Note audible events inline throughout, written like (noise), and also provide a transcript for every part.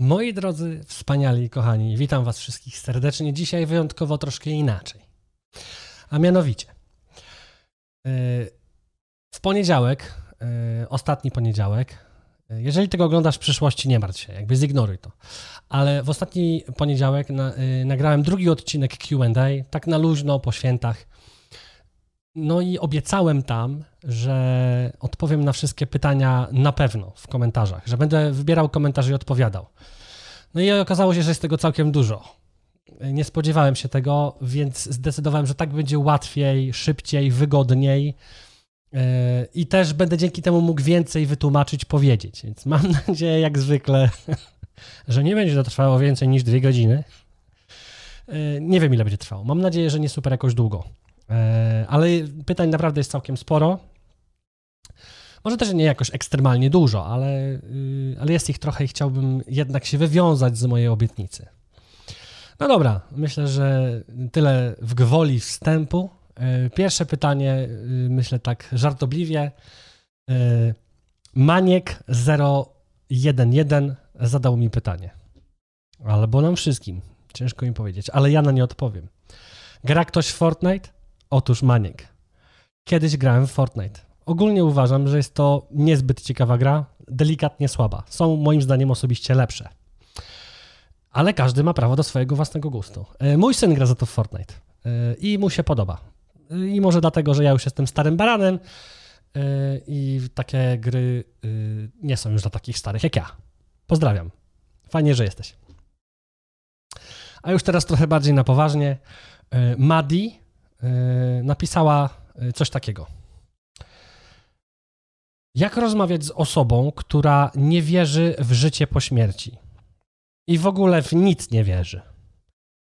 Moi drodzy, wspaniali, kochani, witam Was wszystkich serdecznie. Dzisiaj wyjątkowo troszkę inaczej. A mianowicie, yy, w poniedziałek, yy, ostatni poniedziałek, yy, jeżeli tego oglądasz w przyszłości, nie martw się, jakby zignoruj to. Ale w ostatni poniedziałek na, nagrałem drugi odcinek QA, tak na luźno, po świętach. No i obiecałem tam, że odpowiem na wszystkie pytania na pewno w komentarzach, że będę wybierał komentarze i odpowiadał. No i okazało się, że jest tego całkiem dużo. Nie spodziewałem się tego, więc zdecydowałem, że tak będzie łatwiej, szybciej, wygodniej. I też będę dzięki temu mógł więcej wytłumaczyć, powiedzieć. Więc mam (laughs) nadzieję, jak zwykle, (laughs) że nie będzie to trwało więcej niż dwie godziny. Nie wiem, ile będzie trwało. Mam nadzieję, że nie super jakoś długo. E, ale pytań naprawdę jest całkiem sporo. Może też nie jakoś ekstremalnie dużo, ale, y, ale jest ich trochę i chciałbym jednak się wywiązać z mojej obietnicy. No dobra, myślę, że tyle w gwoli wstępu. E, pierwsze pytanie, y, myślę tak żartobliwie. Maniek 011 zadał mi pytanie. Albo nam wszystkim. Ciężko mi powiedzieć, ale ja na nie odpowiem. Gra ktoś w Fortnite? Otóż Maniek. Kiedyś grałem w Fortnite. Ogólnie uważam, że jest to niezbyt ciekawa gra, delikatnie słaba. Są moim zdaniem osobiście lepsze. Ale każdy ma prawo do swojego własnego gustu. E, mój syn gra za to w Fortnite e, i mu się podoba. E, I może dlatego, że ja już jestem starym baranem i takie gry nie są już dla takich starych jak ja. Pozdrawiam. Fajnie, że jesteś. A już teraz trochę bardziej na poważnie. Madi napisała coś takiego. Jak rozmawiać z osobą, która nie wierzy w życie po śmierci i w ogóle w nic nie wierzy?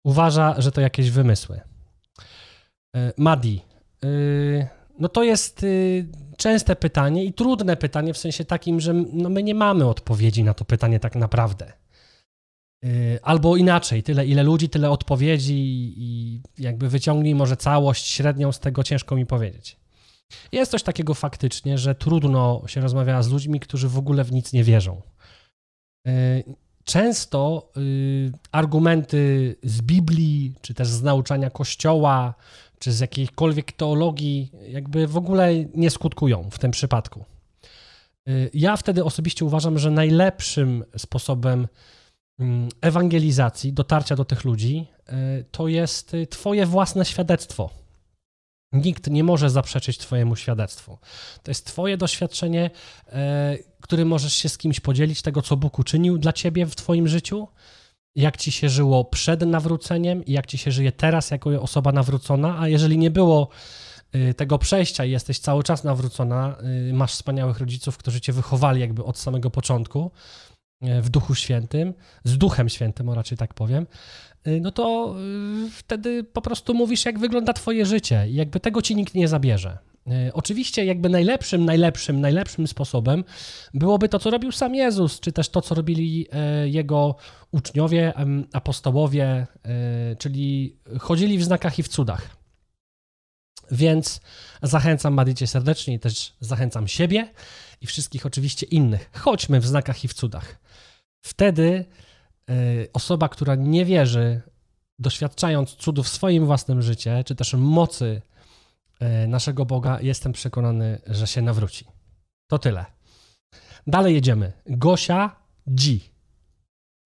Uważa, że to jakieś wymysły. Yy, Madi, no to jest częste pytanie i trudne pytanie w sensie takim, że no my nie mamy odpowiedzi na to pytanie tak naprawdę. Albo inaczej, tyle ile ludzi, tyle odpowiedzi i jakby wyciągnij może całość średnią z tego, ciężko mi powiedzieć. Jest coś takiego faktycznie, że trudno się rozmawia z ludźmi, którzy w ogóle w nic nie wierzą. Y, często y, argumenty z Biblii, czy też z nauczania Kościoła, czy z jakiejkolwiek teologii, jakby w ogóle nie skutkują w tym przypadku. Ja wtedy osobiście uważam, że najlepszym sposobem Mm, ewangelizacji, dotarcia do tych ludzi, to jest Twoje własne świadectwo. Nikt nie może zaprzeczyć Twojemu świadectwu. To jest Twoje doświadczenie, e, którym możesz się z kimś podzielić, tego, co Bóg uczynił dla Ciebie w Twoim życiu, jak Ci się żyło przed nawróceniem i jak Ci się żyje teraz jako osoba nawrócona, a jeżeli nie było tego przejścia i jesteś cały czas nawrócona, masz wspaniałych rodziców, którzy Cię wychowali jakby od samego początku, E, w Duchu Świętym, z Duchem Świętym, o raczej tak powiem, e, no to e, wtedy po prostu mówisz, jak wygląda Twoje życie i jakby tego ci nikt nie zabierze. Oczywiście, jakby najlepszym, najlepszym, najlepszym sposobem byłoby to, co robił sam Jezus, czy też to, co robili jego uczniowie, apostołowie, czyli chodzili w znakach i w cudach. Więc zachęcam Madicie serdecznie i też zachęcam siebie i wszystkich oczywiście innych. Chodźmy w znakach i w cudach. Wtedy osoba, która nie wierzy, doświadczając cudów w swoim własnym życiu, czy też mocy e, naszego Boga, jestem przekonany, że się nawróci. To tyle. Dalej jedziemy. Gosia G.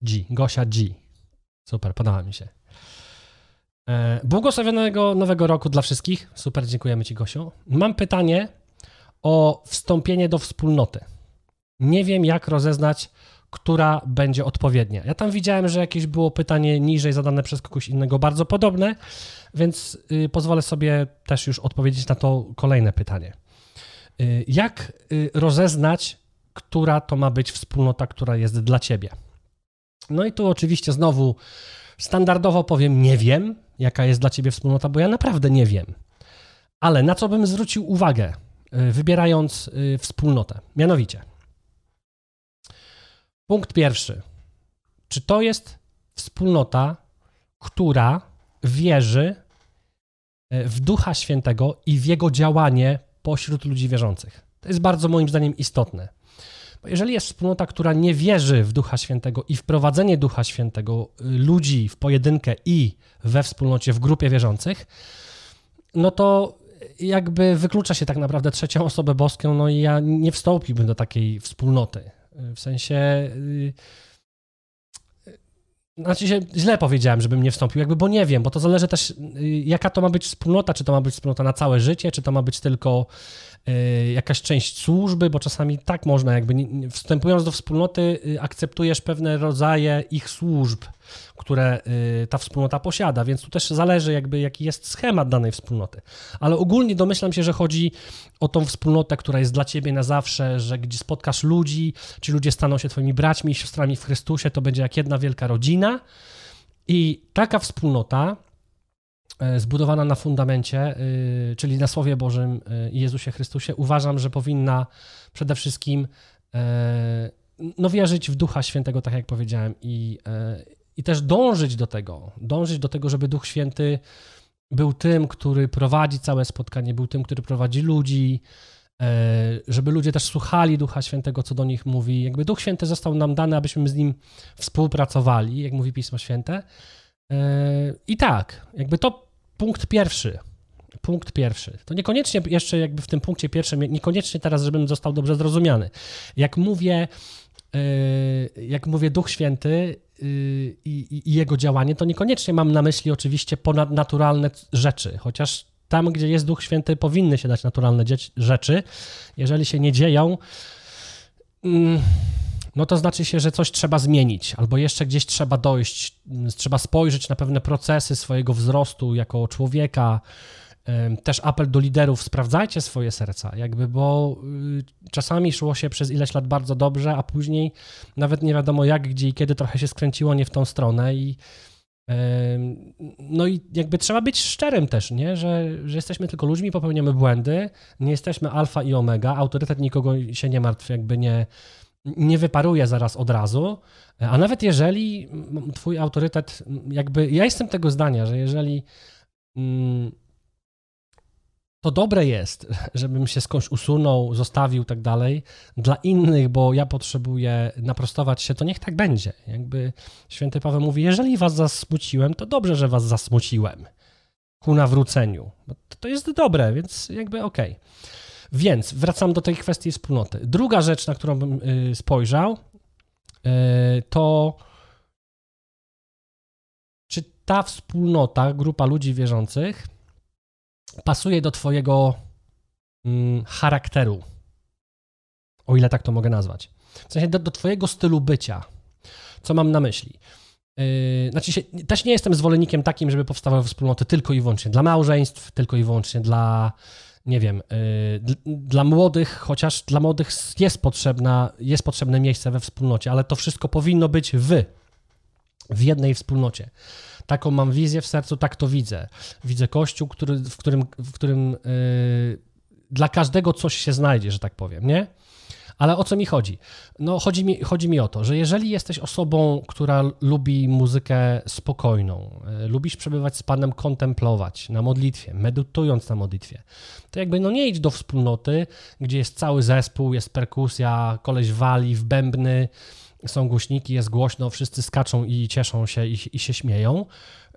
G. Gosia G. Super, podoba mi się. E, błogosławionego nowego roku dla wszystkich. Super, dziękujemy Ci, Gosiu. Mam pytanie o wstąpienie do wspólnoty. Nie wiem, jak rozeznać, która będzie odpowiednia. Ja tam widziałem, że jakieś było pytanie niżej zadane przez kogoś innego, bardzo podobne, więc y, pozwolę sobie też już odpowiedzieć na to kolejne pytanie. Y, jak y, rozeznać, która to ma być wspólnota, która jest dla ciebie? No i tu oczywiście znowu standardowo powiem nie wiem, jaka jest dla ciebie wspólnota, bo ja naprawdę nie wiem. Ale na co bym zwrócił uwagę, wybierając wspólnotę? Mianowicie, Punkt pierwszy. Czy to jest wspólnota, która wierzy e, w Ducha Świętego i w jego działanie pośród ludzi wierzących? To jest bardzo moim zdaniem istotne. Bo jeżeli jest wspólnota, która nie wierzy w Ducha Świętego i wprowadzenie Ducha Świętego y, ludzi w pojedynkę i we wspólnocie, w grupie wierzących, no to jakby wyklucza się tak naprawdę trzecią osobę boską, no i ja nie wstąpiłbym do takiej wspólnoty. W sensie. Yy, znaczy się źle powiedziałem, żebym nie wstąpił, jakby, bo nie wiem, bo to zależy też, yy, jaka to ma być wspólnota, czy to ma być wspólnota na całe życie, czy to ma być tylko Y, jakaś część służby, bo czasami tak można, jakby wstępując do wspólnoty, y, akceptujesz pewne rodzaje ich służb, które y, ta wspólnota posiada, więc tu też zależy jakby jaki jest schemat danej wspólnoty. Ale ogólnie domyślam się, że chodzi o tą wspólnotę, która jest dla ciebie na zawsze, że gdzie spotkasz ludzi, ci ludzie staną się twoimi braćmi i siostrami w Chrystusie, to będzie jak jedna wielka rodzina i taka wspólnota E, zbudowana na fundamencie, y, czyli na Słowie Bożym y, i Jezusie Chrystusie, uważam, że powinna przede wszystkim e, no, wierzyć w Ducha Świętego, tak jak powiedziałem, i, e, i też dążyć do tego, dążyć do tego, żeby Duch Święty był tym, który prowadzi całe spotkanie, był tym, który prowadzi ludzi, żeby ludzie też słuchali Ducha Świętego, co do nich mówi. Jakby Duch Święty został nam dany, abyśmy z nim współpracowali, jak mówi Pismo Święte. I tak, jakby to punkt pierwszy. Punkt pierwszy. To niekoniecznie jeszcze jakby w tym punkcie pierwszym, niekoniecznie teraz, żebym został dobrze zrozumiany. Jak mówię, yy, jak mówię Duch Święty yy, i, jego działanie, to niekoniecznie mam na myśli oczywiście ponadnaturalne rzeczy, chociaż tam, gdzie jest Duch Święty, powinny się dać naturalne rzeczy. Jeżeli się nie dzieją, mm, no to znaczy się, że coś trzeba zmienić, albo jeszcze gdzieś trzeba dojść, trzeba spojrzeć na pewne procesy swojego wzrostu jako człowieka. Też apel do liderów, sprawdzajcie swoje serca, jakby, bo y, czasami szło się przez ileś lat bardzo dobrze, a później nawet nie wiadomo jak, gdzie i kiedy trochę się skręciło nie w tą stronę i no i jakby trzeba być szczerym też, nie? Że, że jesteśmy tylko ludźmi, popełniamy błędy, nie jesteśmy alfa i omega, autorytet nikogo się nie martw, jakby nie, nie wyparuje zaraz od razu, a nawet jeżeli twój autorytet, jakby, ja jestem tego zdania, że jeżeli mm, to dobre jest, (laughs) żebym się skądś usunął, zostawił tak dalej, dla innych, bo ja potrzebuję naprostować się, to niech tak będzie. Jakby święty Paweł mówi, jeżeli was zasmuciłem, to dobrze, że was zasmuciłem ku nawróceniu. To jest dobre, więc jakby okej. Okay. Więc wracam do tej kwestii wspólnoty. Druga rzecz, na którą bym y, spojrzał, y, to czy ta wspólnota, grupa ludzi wierzących pasuje do Twojego mm, charakteru, o ile tak to mogę nazwać. W sensie do, do Twojego stylu bycia. Co mam na myśli? Yy, znaczy się, też nie jestem zwolennikiem takim, żeby powstawały wspólnoty tylko i wyłącznie dla małżeństw, tylko i wyłącznie dla nie wiem, y, dla młodych, chociaż dla młodych jest, potrzebna, jest potrzebne miejsce we wspólnocie, ale to wszystko powinno być wy, w jednej wspólnocie. Taką mam wizję w sercu, tak to widzę. Widzę kościół, który, w którym, w którym yy, dla każdego coś się znajdzie, że tak powiem, nie? Ale o co mi chodzi? No, chodzi mi, chodzi mi o to, że jeżeli jesteś osobą, która lubi muzykę spokojną, e, lubisz przebywać z Panem, kontemplować na modlitwie, medytując na modlitwie, to jakby no nie idź do wspólnoty, gdzie jest cały zespół, jest perkusja, koleś wali w bębny, są głośniki, jest głośno, wszyscy skaczą i cieszą się i, i się śmieją,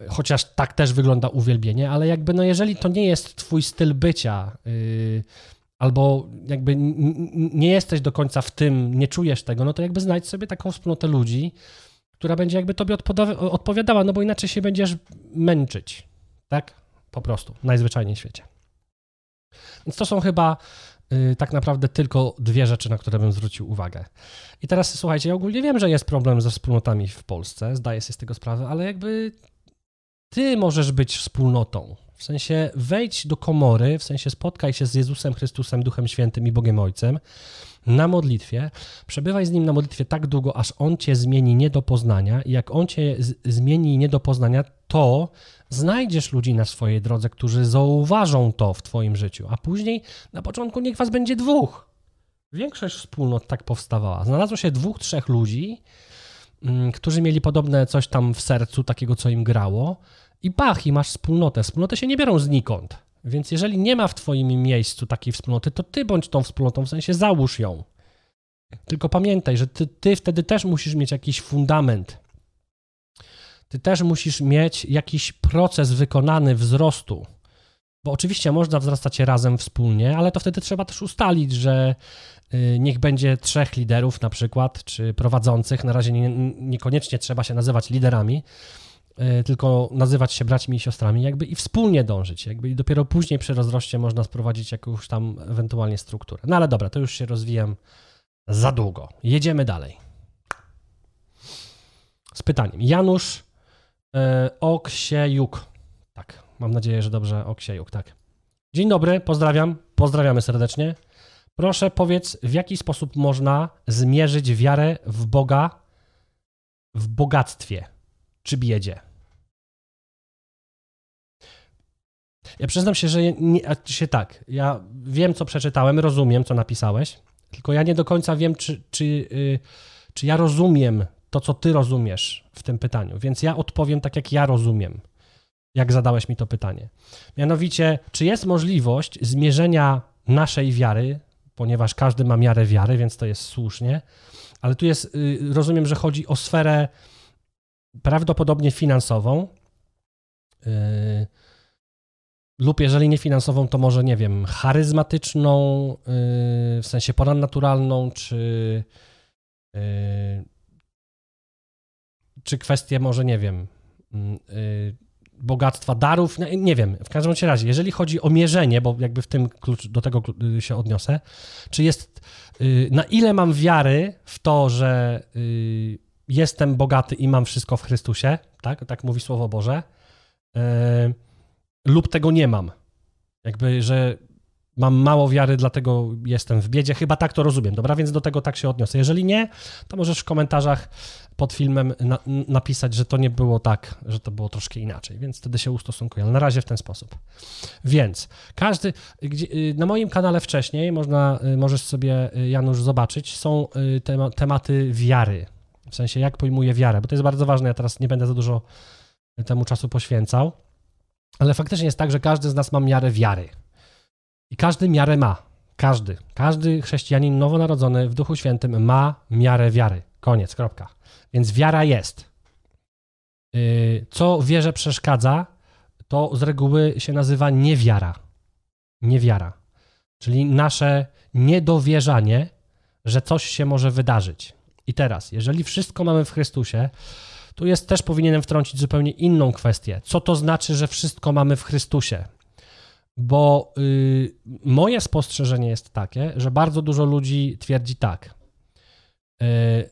chociaż tak też wygląda uwielbienie, ale jakby no jeżeli to nie jest twój styl bycia, yy, albo jakby nie jesteś do końca w tym, nie czujesz tego, no to jakby znajdź sobie taką wspólnotę ludzi, która będzie jakby tobie odpowiadała, no bo inaczej się będziesz męczyć, tak? Po prostu, najzwyczajniej w świecie. Więc to są chyba y, tak naprawdę tylko dwie rzeczy, na które bym zwrócił uwagę. I teraz słuchajcie, ja ogólnie wiem, że jest problem ze wspólnotami w Polsce, zdaję sobie z tego sprawę, ale jakby ty możesz być wspólnotą. W sensie wejdź do komory, w sensie spotkaj się z Jezusem Chrystusem, Duchem Świętym i Bogiem Ojcem na modlitwie. Przebywaj z Nim na modlitwie tak długo, aż On cię zmieni nie do poznania. I jak On cię zmieni nie do poznania, to znajdziesz ludzi na swojej drodze, którzy zauważą to w Twoim życiu. A później na początku niech Was będzie dwóch. Większość wspólnot tak powstawała. Znalazło się dwóch, trzech ludzi, mm, którzy mieli podobne coś tam w sercu, takiego, co im grało i pach, i masz wspólnotę. Wspólnoty się nie biorą znikąd. Więc jeżeli nie ma w twoim miejscu takiej wspólnoty, to ty bądź tą wspólnotą, w sensie załóż ją. Tylko pamiętaj, że ty, ty wtedy też musisz mieć jakiś fundament. Ty też musisz mieć jakiś proces wykonany wzrostu. Bo oczywiście można wzrastać razem wspólnie, ale to wtedy trzeba też ustalić, że y, niech będzie trzech liderów na przykład, czy prowadzących. Na razie nie, niekoniecznie trzeba się nazywać liderami, tylko nazywać się braćmi i siostrami, jakby i wspólnie dążyć. Jakby i dopiero później przy rozroście można sprowadzić jakąś tam ewentualnie strukturę. No ale dobra, to już się rozwijam za długo. Jedziemy dalej. Z pytaniem. Janusz e, Oksiejuk. Tak, mam nadzieję, że dobrze Oksiejuk, tak. Dzień dobry, pozdrawiam. Pozdrawiamy serdecznie. Proszę powiedz, w jaki sposób można zmierzyć wiarę w Boga w bogactwie czy biedzie? Ja przyznam się, że nie, się tak. Ja wiem, co przeczytałem, rozumiem, co napisałeś. Tylko ja nie do końca wiem, czy, czy, yy, czy ja rozumiem to, co ty rozumiesz w tym pytaniu. Więc ja odpowiem tak, jak ja rozumiem, jak zadałeś mi to pytanie. Mianowicie, czy jest możliwość zmierzenia naszej wiary, ponieważ każdy ma miarę wiary, więc to jest słusznie, ale tu jest, yy, rozumiem, że chodzi o sferę prawdopodobnie finansową. Yy, lub jeżeli nie finansową, to może, nie wiem, charyzmatyczną, yy, w sensie ponadnaturalną, czy, yy, czy kwestię może, nie wiem, bogactwa darów, nie, nie, wiem, w każdym razie, jeżeli chodzi o mierzenie, bo jakby w tym klucz, do tego y, się odniosę, czy jest, y, na ile mam wiary w to, że y, jestem bogaty i mam wszystko w Chrystusie, tak, tak mówi Słowo Boże, lub tego nie mam. Jakby, że mam mało wiary, dlatego jestem w biedzie. Chyba tak to rozumiem, dobra? Więc do tego tak się odniosę. Jeżeli nie, to możesz w komentarzach pod filmem na, napisać, że to nie było tak, że to było troszkę inaczej, więc wtedy się ustosunkuję, ale na razie w ten sposób. Więc każdy, gdzie, y, na moim kanale wcześniej, można, y, możesz sobie, y, Janusz, zobaczyć, są tematy wiary, w sensie jak pojmuję wiarę, bo to jest bardzo ważne, ja teraz nie będę za dużo temu czasu poświęcał. Ale faktycznie jest tak, że każdy z nas ma miarę wiary. I każdy miarę ma. Każdy. Każdy chrześcijanin nowonarodzony w Duchu Świętym ma miarę wiary. Koniec, kropka. Więc wiara jest. Y, co wierze przeszkadza, to z reguły się nazywa niewiara. Niewiara. Czyli nasze niedowierzanie, że coś się może wydarzyć. I teraz, jeżeli wszystko mamy w Chrystusie, tu jest też powinienem wtrącić zupełnie inną kwestię. Co to znaczy, że wszystko mamy w Chrystusie? Bo y, moje spostrzeżenie jest takie, że bardzo dużo ludzi twierdzi tak. Y,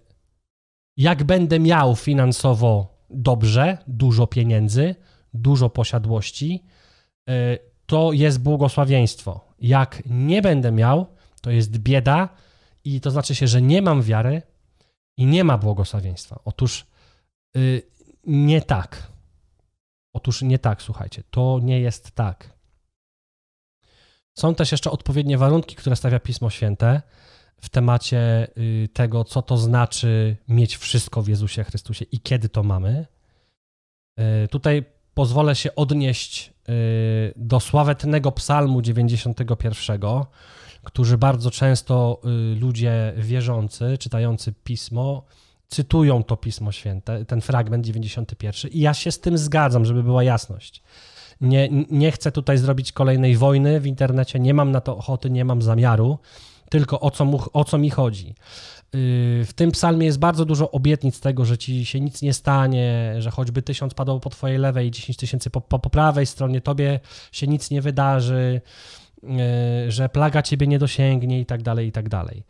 jak będę miał finansowo dobrze, dużo pieniędzy, dużo posiadłości, y, to jest błogosławieństwo. Jak nie będę miał, to jest bieda i to znaczy się, że nie mam wiary i nie ma błogosławieństwa. Otóż Y, nie tak. Otóż nie tak, słuchajcie, to nie jest tak. Są też jeszcze odpowiednie warunki, które stawia Pismo Święte w temacie y, tego, co to znaczy mieć wszystko w Jezusie Chrystusie i kiedy to mamy. Y, tutaj pozwolę się odnieść do sławetnego Psalmu 91, którzy bardzo często ludzie wierzący, czytający pismo, cytują to Pismo Święte, ten fragment 91 i ja się z tym zgadzam, żeby była jasność. Nie, nie chcę tutaj zrobić kolejnej wojny w internecie, nie mam na to ochoty, nie mam zamiaru, tylko o co, mu, o co mi chodzi. Yy, w tym psalmie jest bardzo dużo obietnic tego, że ci się nic nie stanie, że choćby tysiąc padło po twojej lewej dziesięć tysięcy po, po, prawej stronie, tobie się nic nie wydarzy, że plaga ciebie nie dosięgnie i tak dalej, i tak dalej.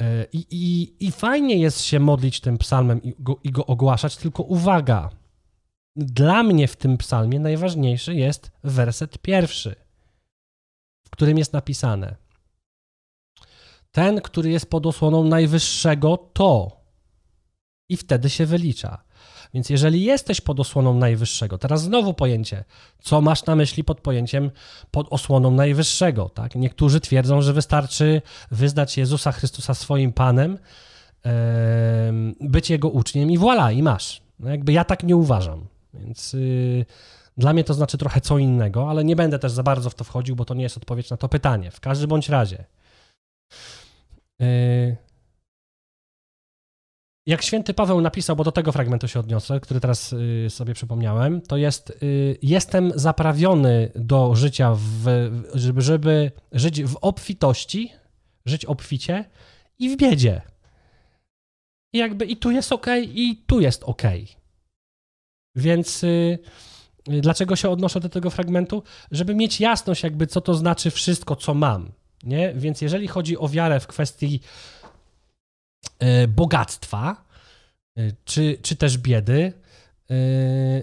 E, I, i, I fajnie jest się modlić tym psalmem i go, i go ogłaszać, tylko uwaga. Dla mnie w tym psalmie najważniejszy jest werset pierwszy, w którym jest napisane: Ten, który jest pod osłoną najwyższego, to. I wtedy się wylicza. Więc jeżeli jesteś pod osłoną Najwyższego, teraz znowu pojęcie, co masz na myśli pod pojęciem pod osłoną Najwyższego, tak? Niektórzy twierdzą, że wystarczy wyznać Jezusa Chrystusa swoim Panem, być Jego uczniem i voilà, i masz. No jakby ja tak nie uważam, więc yy, dla mnie to znaczy trochę co innego, ale nie będę też za bardzo w to wchodził, bo to nie jest odpowiedź na to pytanie. W każdym bądź razie. Yy, jak święty Paweł napisał, bo do tego fragmentu się odniosę, który teraz y, sobie przypomniałem, to jest y, jestem zaprawiony do życia, w, żeby, żeby żyć w obfitości, żyć obficie i w biedzie. I jakby i tu jest ok, i tu jest ok. Więc y, dlaczego się odnoszę do tego fragmentu? Żeby mieć jasność, jakby co to znaczy wszystko, co mam. Nie? Więc jeżeli chodzi o wiarę w kwestii bogactwa, e, czy, czy też biedy, e,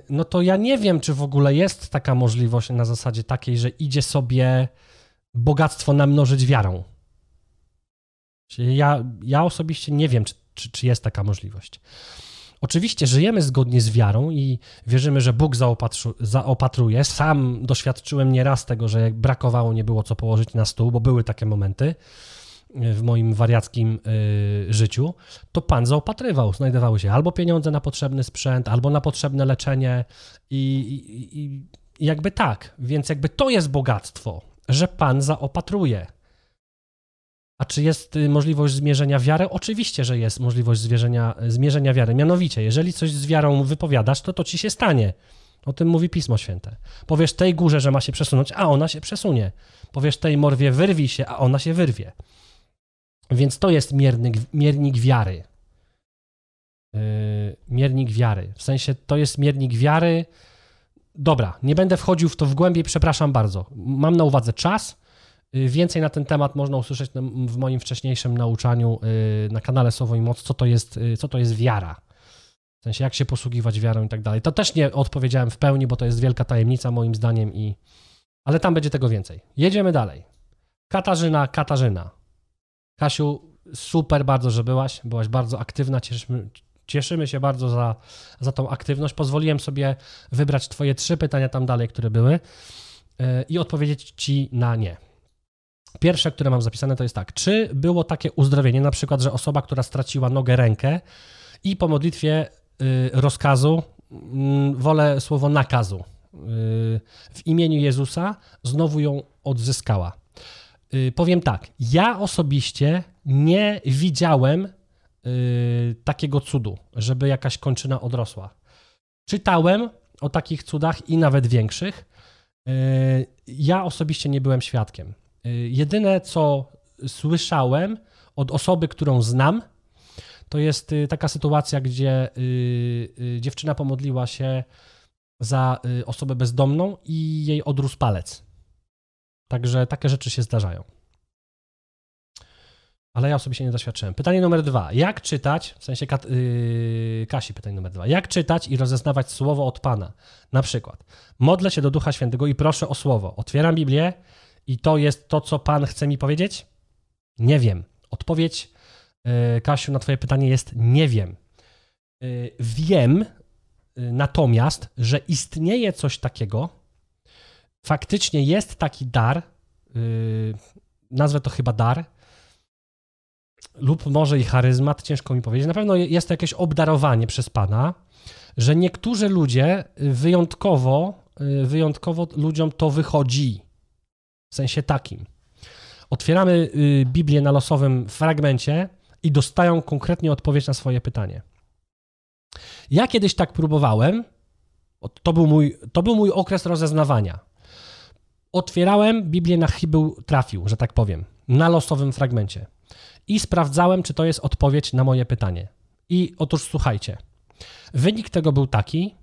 no to ja nie wiem, czy w ogóle jest taka możliwość na zasadzie takiej, że idzie sobie bogactwo namnożyć wiarą. Ja, ja osobiście nie wiem, czy, czy, czy jest taka możliwość. Oczywiście żyjemy zgodnie z wiarą i wierzymy, że Bóg zaopatru, zaopatruje. Sam doświadczyłem nieraz tego, że brakowało, nie było co położyć na stół, bo były takie momenty w moim wariackim y, życiu, to Pan zaopatrywał. Znajdowały się albo pieniądze na potrzebny sprzęt, albo na potrzebne leczenie i, i, i jakby tak. Więc jakby to jest bogactwo, że Pan zaopatruje. A czy jest y, możliwość zmierzenia wiary? Oczywiście, że jest możliwość zmierzenia, zmierzenia wiary. Mianowicie, jeżeli coś z wiarą wypowiadasz, to to ci się stanie. O tym mówi Pismo Święte. Powiesz tej górze, że ma się przesunąć, a ona się przesunie. Powiesz tej morwie, wyrwij się, a ona się wyrwie. Więc to jest miernik, miernik wiary. Yy, miernik wiary. W sensie to jest miernik wiary. Dobra, nie będę wchodził w to w głębiej, przepraszam bardzo. Mam na uwadze czas. Yy, więcej na ten temat można usłyszeć w moim wcześniejszym nauczaniu yy, na kanale Słowo i Moc, co to jest, yy, co to jest wiara. W sensie, jak się posługiwać wiarą i tak dalej. To też nie odpowiedziałem w pełni, bo to jest wielka tajemnica moim zdaniem, i... ale tam będzie tego więcej. Jedziemy dalej. Katarzyna, Katarzyna. Kasiu, super bardzo, że byłaś. Byłaś bardzo aktywna. Cieszymy, cieszymy się bardzo za, za tą aktywność. Pozwoliłem sobie wybrać Twoje trzy pytania tam dalej, które były yy, i odpowiedzieć Ci na nie. Pierwsze, które mam zapisane, to jest tak. Czy było takie uzdrowienie, na przykład, że osoba, która straciła nogę, rękę i po modlitwie yy, rozkazu, yy, wolę słowo nakazu, y, w imieniu Jezusa znowu ją odzyskała? Y, powiem tak, ja osobiście nie widziałem y, takiego cudu, żeby jakaś kończyna odrosła. Czytałem o takich cudach i nawet większych. Y, ja osobiście nie byłem świadkiem. Jedyne, co słyszałem od osoby, którą znam, to jest taka sytuacja, gdzie dziewczyna pomodliła się za osobę bezdomną i jej odrósł palec. Także takie rzeczy się zdarzają. Ale ja osobiście nie doświadczyłem. Pytanie numer dwa. Jak czytać, w sensie Kat, yy, Kasi pytanie numer dwa. Jak czytać i rozeznawać słowo od Pana? Na przykład, modlę się do Ducha Świętego i proszę o słowo. Otwieram Biblię i to jest to, co Pan chce mi powiedzieć? Nie wiem. Odpowiedź, yy, Kasiu, na Twoje pytanie jest nie wiem. Yy, wiem yy, natomiast, że istnieje coś takiego, faktycznie jest taki dar, yy, nazwę to chyba dar, lub może i charyzmat, ciężko mi powiedzieć. Na pewno jest to jakieś obdarowanie przez Pana, że niektórzy ludzie wyjątkowo, yy, wyjątkowo ludziom to wychodzi. W sensie takim. Otwieramy yy, Biblię na losowym fragmencie i dostają konkretnie odpowiedź na swoje pytanie. Ja kiedyś tak próbowałem. To był mój, to był mój okres rozeznawania otwierałem Biblię na chybił trafił, że tak powiem, na losowym fragmencie i sprawdzałem, czy to jest odpowiedź na moje pytanie. I otóż słuchajcie, wynik tego był taki,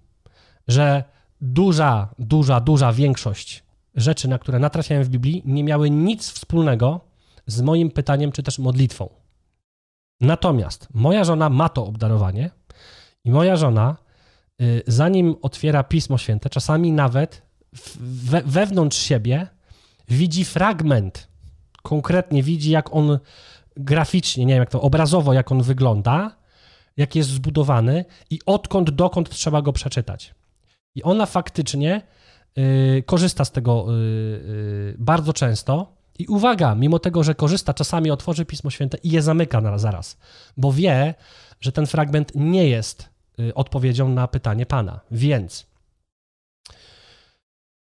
że duża, duża, duża większość rzeczy, na które natrafiałem w Biblii, nie miały nic wspólnego z moim pytaniem, czy też modlitwą. Natomiast moja żona ma to obdarowanie i moja żona, y, zanim otwiera Pismo Święte, czasami nawet we, wewnątrz siebie widzi fragment, konkretnie widzi, jak on graficznie, nie wiem, jak to obrazowo, jak on wygląda, jak jest zbudowany i odkąd dokąd trzeba go przeczytać. I ona faktycznie y, korzysta z tego y, y, bardzo często. I uwaga, mimo tego, że korzysta, czasami otworzy Pismo Święte i je zamyka na zaraz, bo wie, że ten fragment nie jest y, odpowiedzią na pytanie Pana. Więc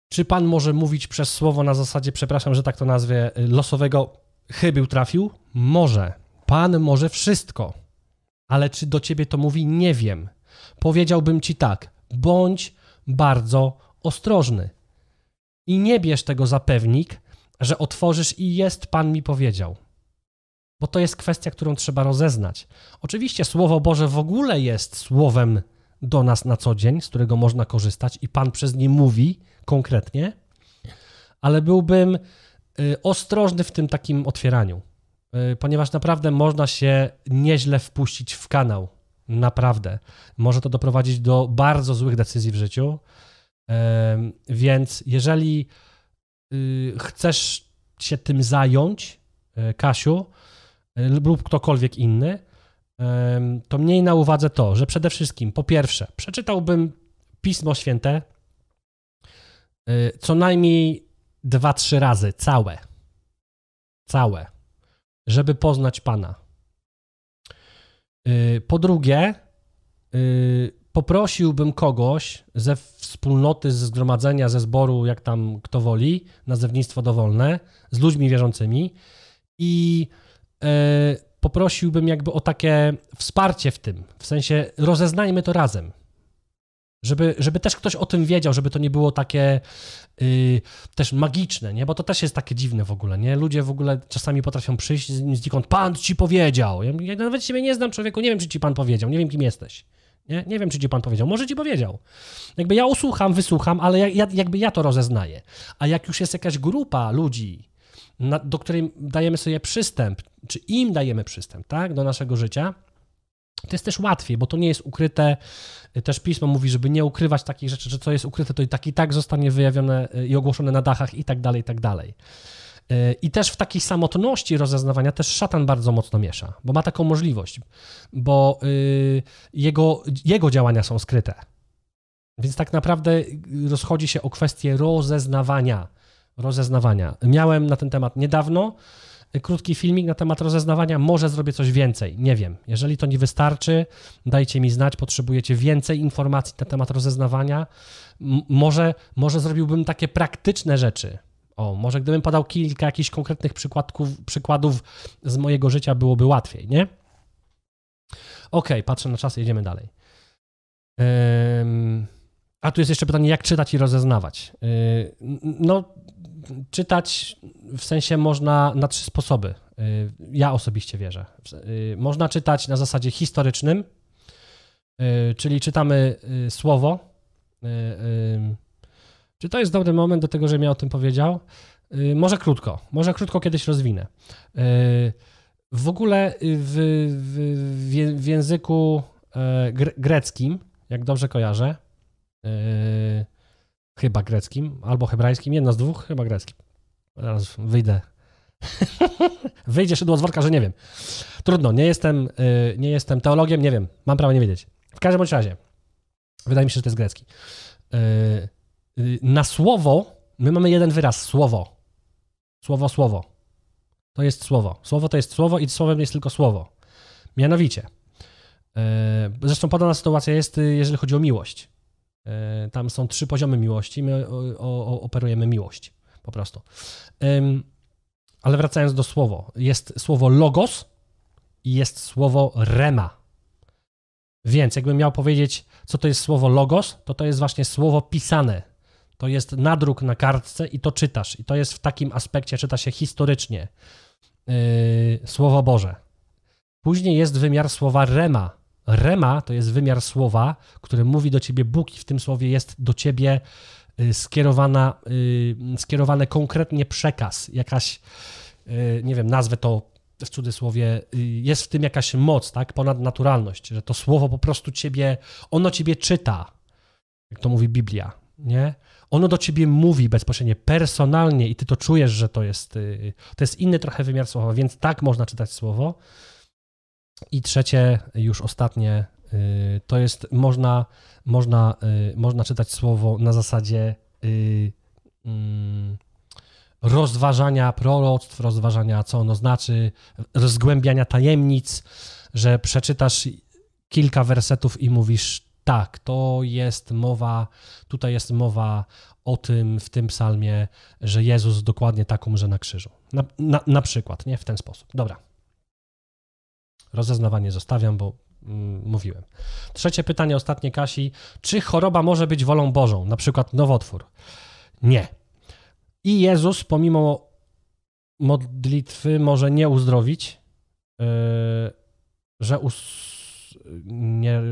czy pan może mówić przez słowo na zasadzie, przepraszam, że tak to nazwę, losowego chybił trafił? Może. Pan może wszystko. Ale czy do ciebie to mówi? Nie wiem. Powiedziałbym ci tak: bądź bardzo ostrożny. I nie bierz tego za pewnik, że otworzysz i jest, Pan mi powiedział. Bo to jest kwestia, którą trzeba rozeznać. Oczywiście Słowo Boże w ogóle jest słowem do nas na co dzień, z którego można korzystać i Pan przez nie mówi konkretnie, ale byłbym y, ostrożny w tym takim otwieraniu, y, ponieważ naprawdę można się nieźle wpuścić w kanał. Naprawdę. Może to doprowadzić do bardzo złych decyzji w życiu. Więc jeżeli y, chcesz się tym zająć, Kasiu, lub ktokolwiek inny, to mniej na uwadze to, że przede wszystkim, po pierwsze, przeczytałbym Pismo Święte y, co najmniej dwa, trzy razy, całe. Całe. Żeby poznać Pana. Y, po drugie, y, poprosiłbym kogoś ze wspólnoty, ze zgromadzenia, ze zboru, jak tam kto woli, nazewnictwo dowolne, z ludźmi wierzącymi i poprosiłbym jakby o takie wsparcie w tym, w sensie rozeznajmy to razem. Żeby, żeby też ktoś o tym wiedział, żeby to nie było takie yy, też magiczne, nie? Bo to też jest takie dziwne w ogóle, nie? Ludzie w ogóle czasami potrafią przyjść znikąd, pan ci powiedział. Ja, ja nawet ciebie nie znam, człowieku, nie wiem, czy ci pan powiedział, nie wiem, kim jesteś. Nie? nie wiem, czy ci pan powiedział. Może ci powiedział. Jakby ja usłucham, wysłucham, ale ja, ja, jakby ja to rozeznaję. A jak już jest jakaś grupa ludzi, na, do której dajemy sobie przystęp, czy im dajemy przystęp, tak, do naszego życia, to jest też łatwiej, bo to nie jest ukryte. Też pismo mówi, żeby nie ukrywać takich rzeczy, że co jest ukryte, to i tak i tak zostanie wyjawione y, i ogłoszone na dachach i tak dalej, i tak dalej. Y, I też w takiej samotności rozeznawania też szatan bardzo mocno miesza, bo ma taką możliwość, bo y, jego, jego działania są skryte. Więc tak naprawdę rozchodzi się o kwestię rozeznawania rozeznawania. Miałem na ten temat niedawno krótki filmik na temat rozeznawania. Może zrobię coś więcej, nie wiem. Jeżeli to nie wystarczy, dajcie mi znać, potrzebujecie więcej informacji na temat rozeznawania. M może, może zrobiłbym takie praktyczne rzeczy. O, może gdybym podał kilka jakichś konkretnych przykładków, przykładów z mojego życia, byłoby łatwiej, nie? Ok, patrzę na czas, jedziemy dalej. A tu jest jeszcze pytanie, jak czytać i rozeznawać. Yy, no, czytać w sensie można na trzy sposoby. Yy, ja osobiście wierzę. Yy, można czytać na zasadzie historycznym, czyli czytamy słowo. Czy to jest dobry moment do tego, żebym ja o tym powiedział? Może krótko, może krótko kiedyś rozwinę. W ogóle w, w, w języku greckim, jak dobrze kojarzę, chyba greckim, albo hebrajskim, jedno z dwóch, chyba greckim. Zaraz wyjdę. (laughs) Wyjdzie szydło z worka, że nie wiem. Trudno, nie jestem, yy, nie jestem teologiem, nie wiem, mam prawo nie wiedzieć. W każdym bądź razie, wydaje mi się, że to jest grecki. Yy, na słowo, my mamy jeden wyraz, słowo. Słowo, słowo. To jest słowo. Słowo to jest słowo i słowem jest tylko słowo. Mianowicie, zresztą podobna sytuacja jest, jeżeli chodzi o miłość. E, tam są trzy poziomy miłości, my operujemy miłość po prostu. Ale wracając do słowa, jest słowo logos i jest słowo rema. Więc jakbym miał powiedzieć, co to jest słowo logos, to to jest właśnie słowo pisane. To jest nadruk na kartce i to czytasz. I to jest w takim aspekcie, czyta się historycznie. Yy, słowo Boże. Później jest wymiar słowa rema, Rema to jest wymiar słowa, który mówi do ciebie Bóg i w tym słowie jest do ciebie y, skierowana, y, skierowany konkretnie przekaz, jakaś, y, nie wiem, nazwę to w cudzysłowie, jest w tym jakaś moc, tak, ponadnaturalność, że to słowo po prostu ciebie, ono ciebie czyta, jak to mówi Biblia, nie? Ono do ciebie mówi bezpośrednio, personalnie i ty to czujesz, że to jest, to jest inny trochę wymiar słowa, więc tak można czytać słowo. I trzecie, już ostatnie, y, to jest można, można, y, można czytać słowo na zasadzie y, mm, rozważania proroctw, rozważania, co ono znaczy, rozgłębiania tajemnic, że przeczytasz kilka wersetów i mówisz, tak, to jest mowa, tutaj jest mowa o tym w tym psalmie, że Jezus dokładnie tak umrze na krzyżu. Na, na, na przykład, nie? W ten sposób. Dobra. Rozeznawanie zostawiam, bo mm, mówiłem. Trzecie pytanie, ostatnie Kasi. Czy choroba może być wolą Bożą, na przykład nowotwór? Nie. I Jezus, pomimo modlitwy, może nie uzdrowić, yy, że us nie,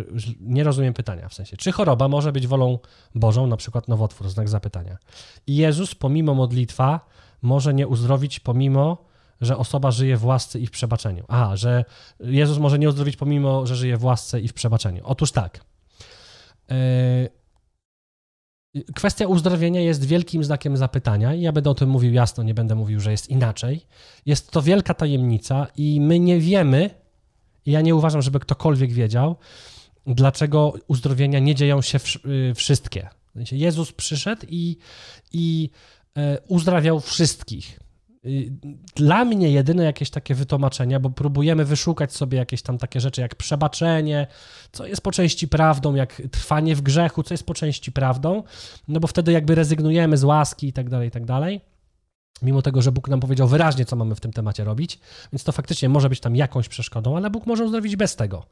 nie rozumiem pytania, w sensie, czy choroba może być wolą Bożą, na przykład nowotwór, znak zapytania. I Jezus, pomimo modlitwa, może nie uzdrowić, pomimo, że osoba żyje w łasce i w przebaczeniu. A, że Jezus może nie uzdrowić, pomimo, że żyje w łasce i w przebaczeniu. Otóż tak. Yy, kwestia uzdrowienia jest wielkim znakiem zapytania i ja będę o tym mówił jasno, nie będę mówił, że jest inaczej. Jest to wielka tajemnica i my nie wiemy, ja nie uważam, żeby ktokolwiek wiedział, dlaczego uzdrowienia nie dzieją się y, wszystkie. Jezus przyszedł i, i e, uzdrawiał wszystkich. Dla mnie jedyne jakieś takie wytłumaczenia, bo próbujemy wyszukać sobie jakieś tam takie rzeczy jak przebaczenie, co jest po części prawdą, jak trwanie w grzechu, co jest po części prawdą, no bo wtedy jakby rezygnujemy z łaski i tak dalej, i tak dalej mimo tego, że Bóg nam powiedział wyraźnie, co mamy w tym temacie robić, więc to faktycznie może być tam jakąś przeszkodą, ale Bóg może uzdrowić bez tego.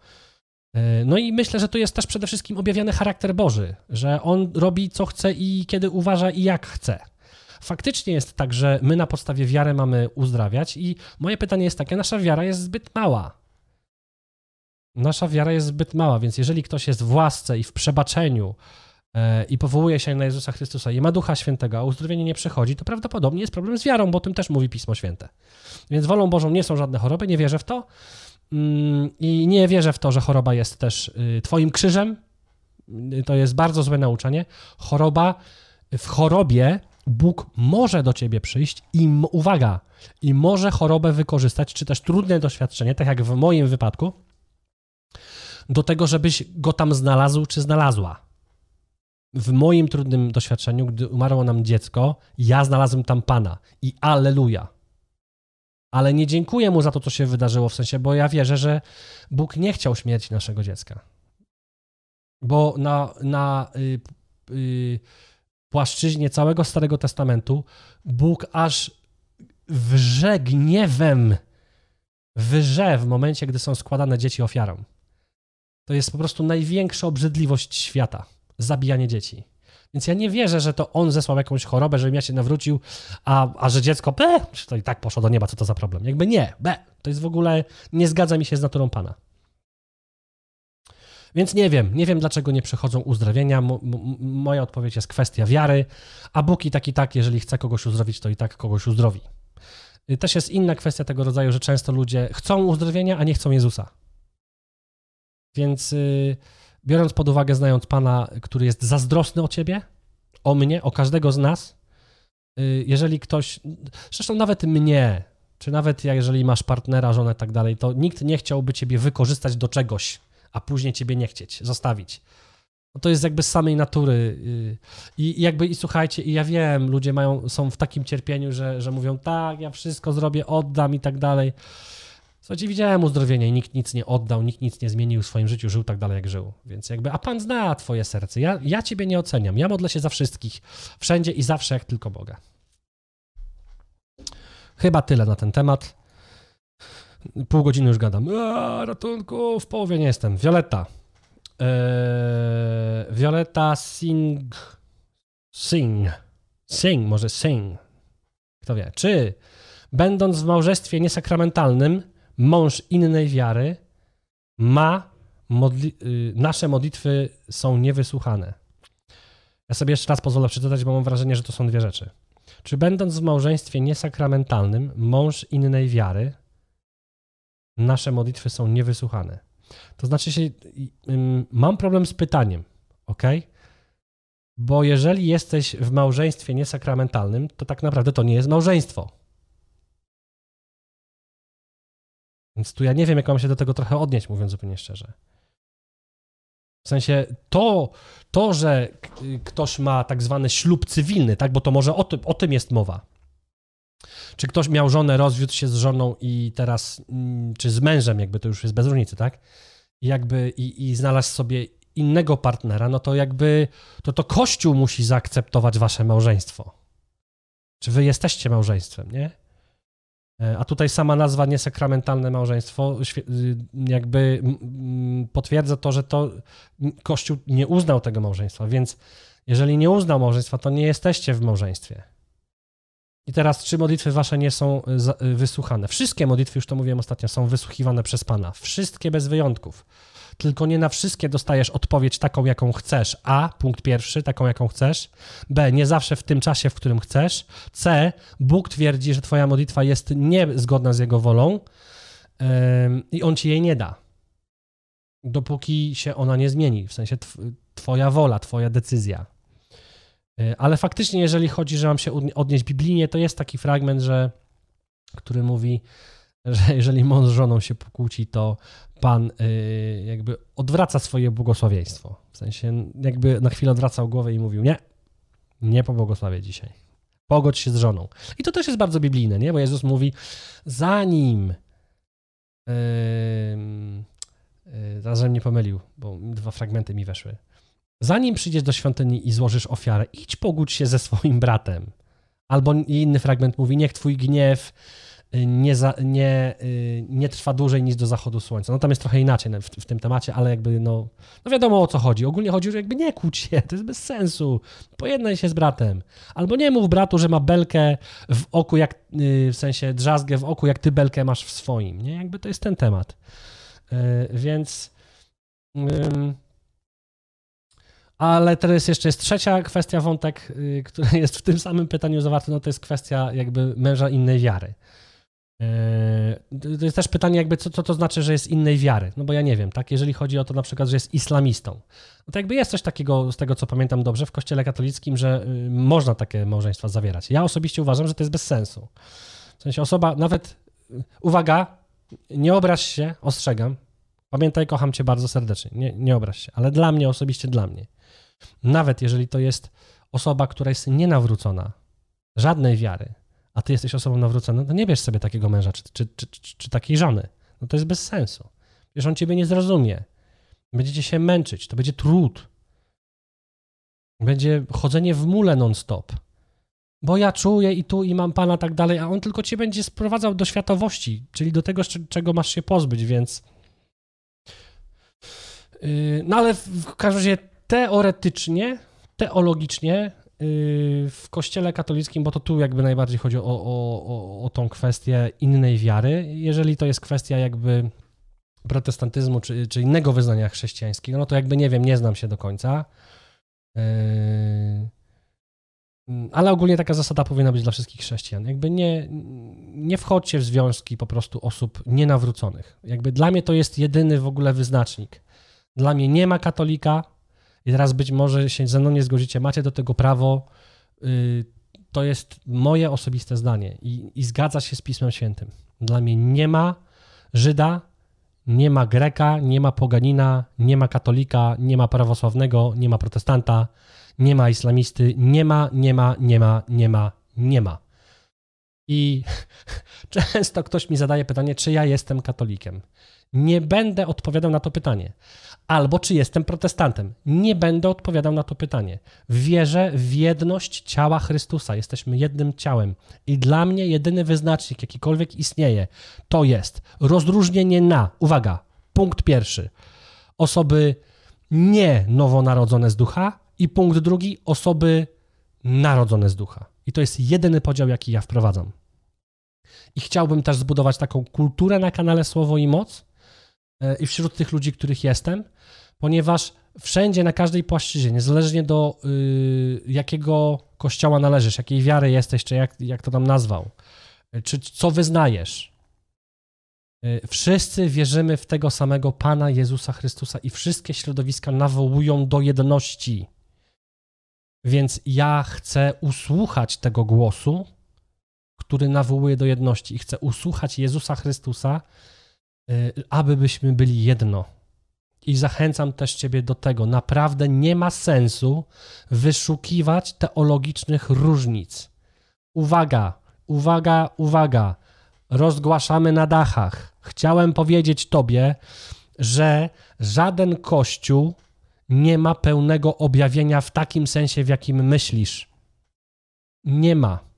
E, no i myślę, że tu jest też przede wszystkim objawiany charakter Boży, że On robi co chce i kiedy uważa i jak chce. Faktycznie jest tak, że my na podstawie wiary mamy uzdrawiać i moje pytanie jest takie, nasza wiara jest zbyt mała. Nasza wiara jest zbyt mała, więc jeżeli ktoś jest w łasce i w przebaczeniu, E, i powołuje się na Jezusa Chrystusa i ma Ducha Świętego, a uzdrowienie nie przychodzi, to prawdopodobnie jest problem z wiarą, bo o tym też mówi Pismo Święte. Więc wolą Bożą nie są żadne choroby, nie wierzę w to mm, i nie wierzę w to, że choroba jest też y, twoim krzyżem. Y, to jest bardzo złe nauczanie. Choroba, w chorobie Bóg może do ciebie przyjść i uwaga, i może chorobę wykorzystać, czy też trudne doświadczenie, tak jak w moim wypadku, do tego, żebyś go tam znalazł czy znalazła w moim trudnym doświadczeniu, gdy umarło nam dziecko, ja znalazłem tam Pana i alleluja. Ale nie dziękuję Mu za to, co się wydarzyło, w sensie, bo ja wierzę, że Bóg nie chciał śmierci naszego dziecka. Bo na, na y, y, płaszczyźnie całego Starego Testamentu Bóg aż wrze gniewem, wrze w momencie, gdy są składane dzieci ofiarą. To jest po prostu największa obrzydliwość świata zabijanie dzieci. Więc ja nie wierzę, że to on zesłał jakąś chorobę, żebym ja się nawrócił, a, a że dziecko, be, to i tak poszło do nieba, co to za problem. Jakby nie, be, to jest w ogóle, nie zgadza mi się z naturą Pana. Więc nie wiem, nie wiem dlaczego nie przychodzą uzdrawienia. moja odpowiedź jest kwestia wiary, a Bóg i tak i tak, jeżeli chce kogoś uzdrowić, to i tak kogoś uzdrowi. Y, też jest inna kwestia tego rodzaju, że często ludzie chcą uzdrowienia, a nie chcą Jezusa. Więc... Yy, biorąc pod uwagę, znając Pana, który jest zazdrosny o Ciebie, o mnie, o każdego z nas, y, jeżeli ktoś, zresztą nawet mnie, czy nawet jeżeli masz partnera, żonę tak dalej, to nikt nie chciałby Ciebie wykorzystać do czegoś, a później Ciebie nie chcieć, zostawić. No to jest jakby z samej natury. Y, I jakby, i słuchajcie, i ja wiem, ludzie mają, są w takim cierpieniu, że, że mówią, tak, ja wszystko zrobię, oddam i tak dalej. Słuchajcie, widziałem uzdrowienie i nikt nic nie oddał, nikt nic nie zmienił w swoim życiu, żył tak dalej, jak żył. Więc jakby, a Pan zna twoje serce. Ja, ja ciebie nie oceniam. Ja modlę się za wszystkich, wszędzie i zawsze, jak tylko mogę. Chyba tyle na ten temat. Pół godziny już gadam. A, ratunku, w połowie nie jestem. Violetta. Eee, Violetta Sing. Sing. Sing, może sing. Kto wie. Czy będąc w małżeństwie niesakramentalnym, mąż innej wiary ma, modli y, nasze modlitwy są niewysłuchane. Ja sobie jeszcze raz pozwolę przeczytać, bo mam wrażenie, że to są dwie rzeczy. Czy będąc w małżeństwie niesakramentalnym, mąż innej wiary, nasze modlitwy są niewysłuchane? To znaczy się, mam problem z pytaniem, ok? Bo jeżeli jesteś w małżeństwie niesakramentalnym, to tak naprawdę to nie jest małżeństwo. Więc tu ja nie wiem, jak mam się do tego trochę odnieść, mówiąc zupełnie szczerze. W sensie to, to, że ktoś ma tak zwany ślub cywilny, tak, bo to może o tym, o tym jest mowa. Czy ktoś miał żonę, rozwiódł się z żoną i teraz, mm, czy z mężem, jakby to już jest bez różnicy, tak? Jakby i, i znalazł sobie innego partnera, no to jakby to to Kościół musi zaakceptować wasze małżeństwo. Czy wy jesteście małżeństwem, nie? E, a tutaj sama nazwa niesakramentalne małżeństwo y, jakby potwierdza to, że to Kościół nie uznał tego małżeństwa, więc jeżeli nie uznał małżeństwa, to nie jesteście w małżeństwie. I teraz, czy modlitwy wasze nie są y, y, wysłuchane? Wszystkie modlitwy, już to mówiłem ostatnio, są wysłuchiwane przez Pana. Wszystkie bez wyjątków. Tylko nie na wszystkie dostajesz odpowiedź taką, jaką chcesz. A, punkt pierwszy, taką, jaką chcesz. B, nie zawsze w tym czasie, w którym chcesz. C, Bóg twierdzi, że twoja modlitwa jest niezgodna z Jego wolą yy, i On ci jej nie da. Dopóki się ona nie zmieni, w sensie twoja wola, twoja decyzja. E, ale faktycznie, jeżeli chodzi, że mam się odnieść biblijnie, to jest taki fragment, że, który mówi, że (laughs) jeżeli mąż z żoną się pokłóci, to Pan y, jakby odwraca swoje błogosławieństwo. W sensie jakby na chwilę odwracał głowę i mówił, nie, nie pobłogosławię dzisiaj. Pogodź się z żoną. I to też jest bardzo biblijne, nie? Bo Jezus mówi, zanim yy, yy, zaraz żebym nie pomylił, bo dwa fragmenty mi weszły. Zanim przyjdziesz do świątyni i złożysz ofiarę, idź pogódź się ze swoim bratem. Albo inny fragment mówi, niech twój gniew y, nie, za, nie, y, nie trwa dłużej niż do zachodu słońca. No tam jest trochę inaczej w, w, tym temacie, ale jakby no, no wiadomo o co chodzi. Ogólnie chodzi, że jakby nie kłóć się, to jest bez sensu. Pojednaj się z bratem. Albo nie mów bratu, że ma belkę w oku, jak, y, w sensie drzazgę w oku, jak ty belkę masz w swoim. Nie, jakby to jest ten temat. Więc ale teraz jeszcze jest trzecia kwestia, wątek, y, który (laughs) jest w tym samym pytaniu zawarty, no to jest kwestia jakby męża innej wiary. Y, to jest też pytanie jakby, co, co to znaczy, że jest innej wiary? No bo ja nie wiem, tak? Jeżeli chodzi o to na przykład, że jest islamistą, no to jakby jest coś takiego, z tego co pamiętam dobrze, w kościele katolickim, że y, można takie małżeństwa zawierać. Ja osobiście uważam, że to jest bez sensu. W sensie osoba, nawet, uwaga, nie obraź się, ostrzegam, pamiętaj, kocham cię bardzo serdecznie, nie, nie obraź się, ale dla mnie, osobiście dla mnie, nawet jeżeli to jest osoba, która jest nienawrócona, żadnej wiary, a ty jesteś osobą nawróconą, to nie bierz sobie takiego męża czy, czy, czy, czy takiej żony. No to jest bez sensu. Wiesz, on ciebie nie zrozumie. Będziecie się męczyć, to będzie trud. Będzie chodzenie w mule non-stop. Bo ja czuję i tu i mam pana tak dalej, a on tylko cię będzie sprowadzał do światowości, czyli do tego, czego masz się pozbyć, więc. Yy, no ale w każdym razie teoretycznie, teologicznie y, w kościele katolickim, bo to tu jakby najbardziej chodzi o, o, o, o tą kwestię innej wiary, jeżeli to jest kwestia jakby protestantyzmu czy, czy innego wyznania chrześcijańskiego, no to jakby nie wiem, nie znam się do końca. Y, ale ogólnie taka zasada powinna być dla wszystkich chrześcijan. Jakby nie, nie wchodźcie w związki po prostu osób nienawróconych. Jakby dla mnie to jest jedyny w ogóle wyznacznik. Dla mnie nie ma katolika, i teraz być może się ze mną nie zgodzicie, macie do tego prawo. Y, to jest moje osobiste zdanie i, i zgadza się z Pismem Świętym. Dla mnie nie ma Żyda, nie ma Greka, nie ma poganina, nie ma katolika, nie ma prawosławnego, nie ma protestanta, nie ma islamisty, nie ma, nie ma, nie ma, nie ma, nie ma. I (laughs) często ktoś mi zadaje pytanie, czy ja jestem katolikiem. Nie będę odpowiadał na to pytanie. Albo czy jestem protestantem. Nie będę odpowiadał na to pytanie. Wierzę w jedność ciała Chrystusa. Jesteśmy jednym ciałem. I dla mnie jedyny wyznacznik, jakikolwiek istnieje, to jest rozróżnienie na, uwaga, punkt pierwszy, osoby nie nowonarodzone z ducha i punkt drugi, osoby narodzone z ducha. I to jest jedyny podział, jaki ja wprowadzam. I chciałbym też zbudować taką kulturę na kanale Słowo i Moc, i wśród tych ludzi, których jestem, ponieważ wszędzie, na każdej płaszczyźnie, niezależnie do y, jakiego kościoła należysz, jakiej wiary jesteś, czy jak, jak to tam nazwał, e, czy co wyznajesz, y, wszyscy wierzymy w tego samego Pana Jezusa Chrystusa i wszystkie środowiska nawołują do jedności. Więc ja chcę usłuchać tego głosu, który nawołuje do jedności i chcę usłuchać Jezusa Chrystusa, aby byśmy byli jedno. I zachęcam też Ciebie do tego. Naprawdę nie ma sensu wyszukiwać teologicznych różnic. Uwaga, uwaga, uwaga. Rozgłaszamy na dachach. Chciałem powiedzieć Tobie, że żaden kościół nie ma pełnego objawienia w takim sensie, w jakim myślisz. Nie ma.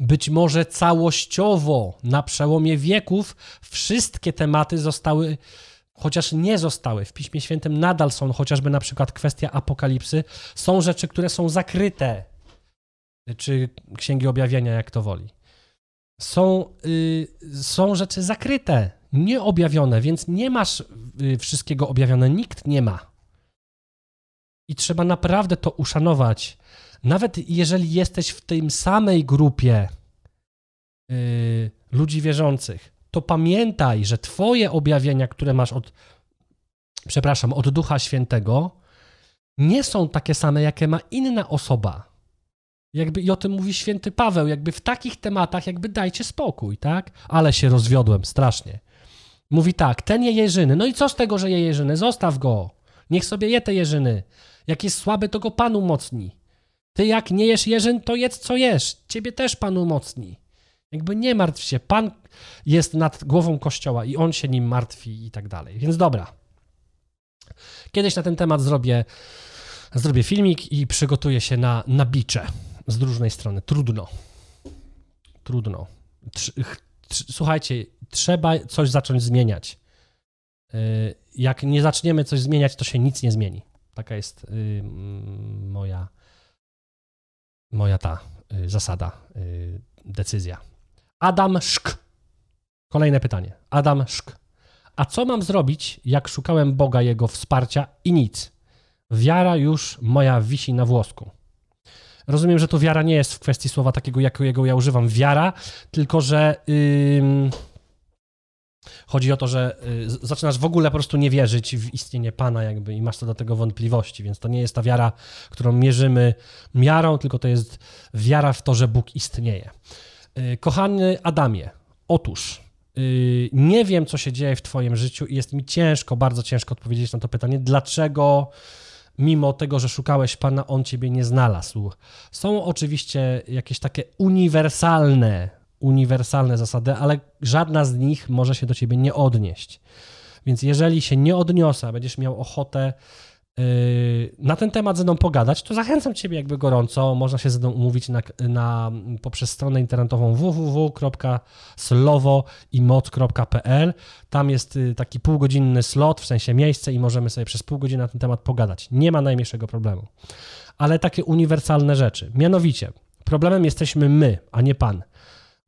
Być może całościowo na przełomie wieków wszystkie tematy zostały, chociaż nie zostały, w Piśmie Świętym nadal są, chociażby na przykład kwestia apokalipsy, są rzeczy, które są zakryte, czy Księgi Objawienia, jak to woli. Są, y, są rzeczy zakryte, nieobjawione, więc nie masz y, wszystkiego objawione, nikt nie ma. I trzeba naprawdę to uszanować. Nawet jeżeli jesteś w tej samej grupie yy, ludzi wierzących, to pamiętaj, że Twoje objawienia, które masz od, przepraszam, od Ducha Świętego, nie są takie same, jakie ma inna osoba. Jakby, I o tym mówi święty Paweł, jakby w takich tematach, jakby dajcie spokój, tak? Ale się rozwiodłem strasznie. Mówi tak, ten je jeżyny. No i co z tego, że je jeżyny? Zostaw go. Niech sobie je te jeżyny. Jak jest słaby, to go Pan umocni. Ty jak nie jesz jeżyn, to jedz co jesz. Ciebie też Pan umocni. Jakby nie martw się. Pan jest nad głową Kościoła i On się nim martwi i tak dalej. Więc dobra. Kiedyś na ten temat zrobię, zrobię filmik i przygotuję się na, na bicze z różnej strony. Trudno. Trudno. Słuchajcie, trzeba coś zacząć zmieniać. Y, jak nie zaczniemy coś zmieniać, to się nic nie zmieni. Taka jest y, moja, moja ta y, zasada, decyzja. Adam Szk. Kolejne pytanie. Adam Szk. A co mam zrobić, jak szukałem Boga, Jego wsparcia i nic? Wiara już moja wisi na włosku. Rozumiem, że to wiara nie jest w kwestii słowa takiego, jakiego ja używam. Wiara, tylko że yy, chodzi o to, że yy, zaczynasz w ogóle po prostu nie wierzyć w istnienie Pana jakby i masz co do tego wątpliwości, więc to nie jest ta wiara, którą mierzymy miarą, tylko to jest wiara w to, że Bóg istnieje. Yy, kochany Adamie, otóż y, nie wiem, co się dzieje w Twoim życiu i jest mi ciężko, bardzo ciężko odpowiedzieć na to pytanie, dlaczego mimo tego, że szukałeś Pana, On Ciebie nie znalazł. Są oczywiście jakieś takie uniwersalne, uniwersalne zasady, ale żadna z nich może się do Ciebie nie odnieść. Więc jeżeli się nie odniosę, będziesz miał ochotę na ten temat ze mną pogadać, to zachęcam Ciebie jakby gorąco. Można się ze mną umówić na, na, poprzez stronę internetową www.slowoimoc.pl. Tam jest y, taki półgodzinny slot, w sensie miejsce i możemy sobie przez pół godziny na ten temat pogadać. Nie ma najmniejszego problemu. Ale takie uniwersalne rzeczy. Mianowicie, problemem jesteśmy my, a nie Pan.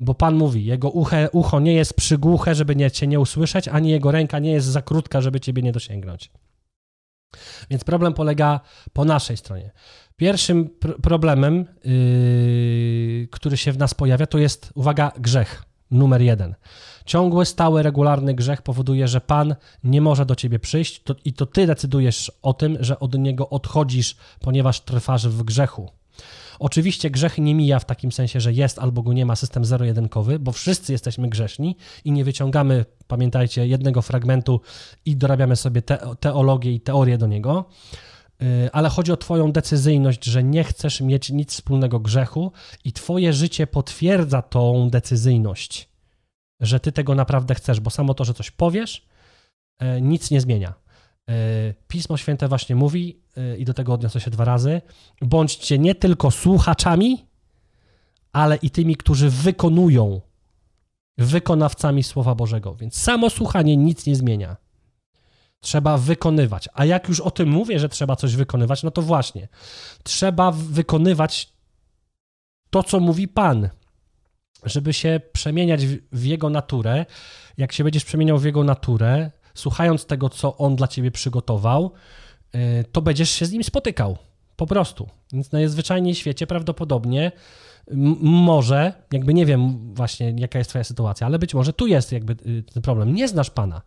Bo Pan mówi, jego uche, ucho nie jest przygłuche, żeby nie, Cię nie usłyszeć, ani jego ręka nie jest za krótka, żeby Ciebie nie dosięgnąć. Więc problem polega po naszej stronie. Pierwszym pr problemem, yy, który się w nas pojawia, to jest, uwaga, grzech. Numer jeden. Ciągły, stały, regularny grzech powoduje, że Pan nie może do ciebie przyjść to, i to ty decydujesz o tym, że od niego odchodzisz, ponieważ trwasz w grzechu. Oczywiście grzech nie mija w takim sensie, że jest albo go nie ma system zero-jedynkowy, bo wszyscy jesteśmy grzeszni i nie wyciągamy, pamiętajcie, jednego fragmentu i dorabiamy sobie te, teologię i teorię do niego. Y, ale chodzi o Twoją decyzyjność, że nie chcesz mieć nic wspólnego grzechu, i Twoje życie potwierdza tą decyzyjność, że Ty tego naprawdę chcesz, bo samo to, że coś powiesz, y, nic nie zmienia. E, Pismo Święte właśnie mówi, e, i do tego odniosę się dwa razy, bądźcie nie tylko słuchaczami, ale i tymi, którzy wykonują, wykonawcami Słowa Bożego. Więc samo słuchanie nic nie zmienia. Trzeba wykonywać. A jak już o tym mówię, że trzeba coś wykonywać, no to właśnie, trzeba wykonywać to, co mówi Pan, żeby się przemieniać w, w Jego naturę. Jak się będziesz przemieniał w Jego naturę, słuchając tego, co on dla ciebie przygotował, y, to będziesz się z nim spotykał. Po prostu. Więc najzwyczajniej w świecie prawdopodobnie może, jakby nie wiem właśnie jaka jest twoja sytuacja, ale być może tu jest jakby y, ten problem. Nie znasz Pana.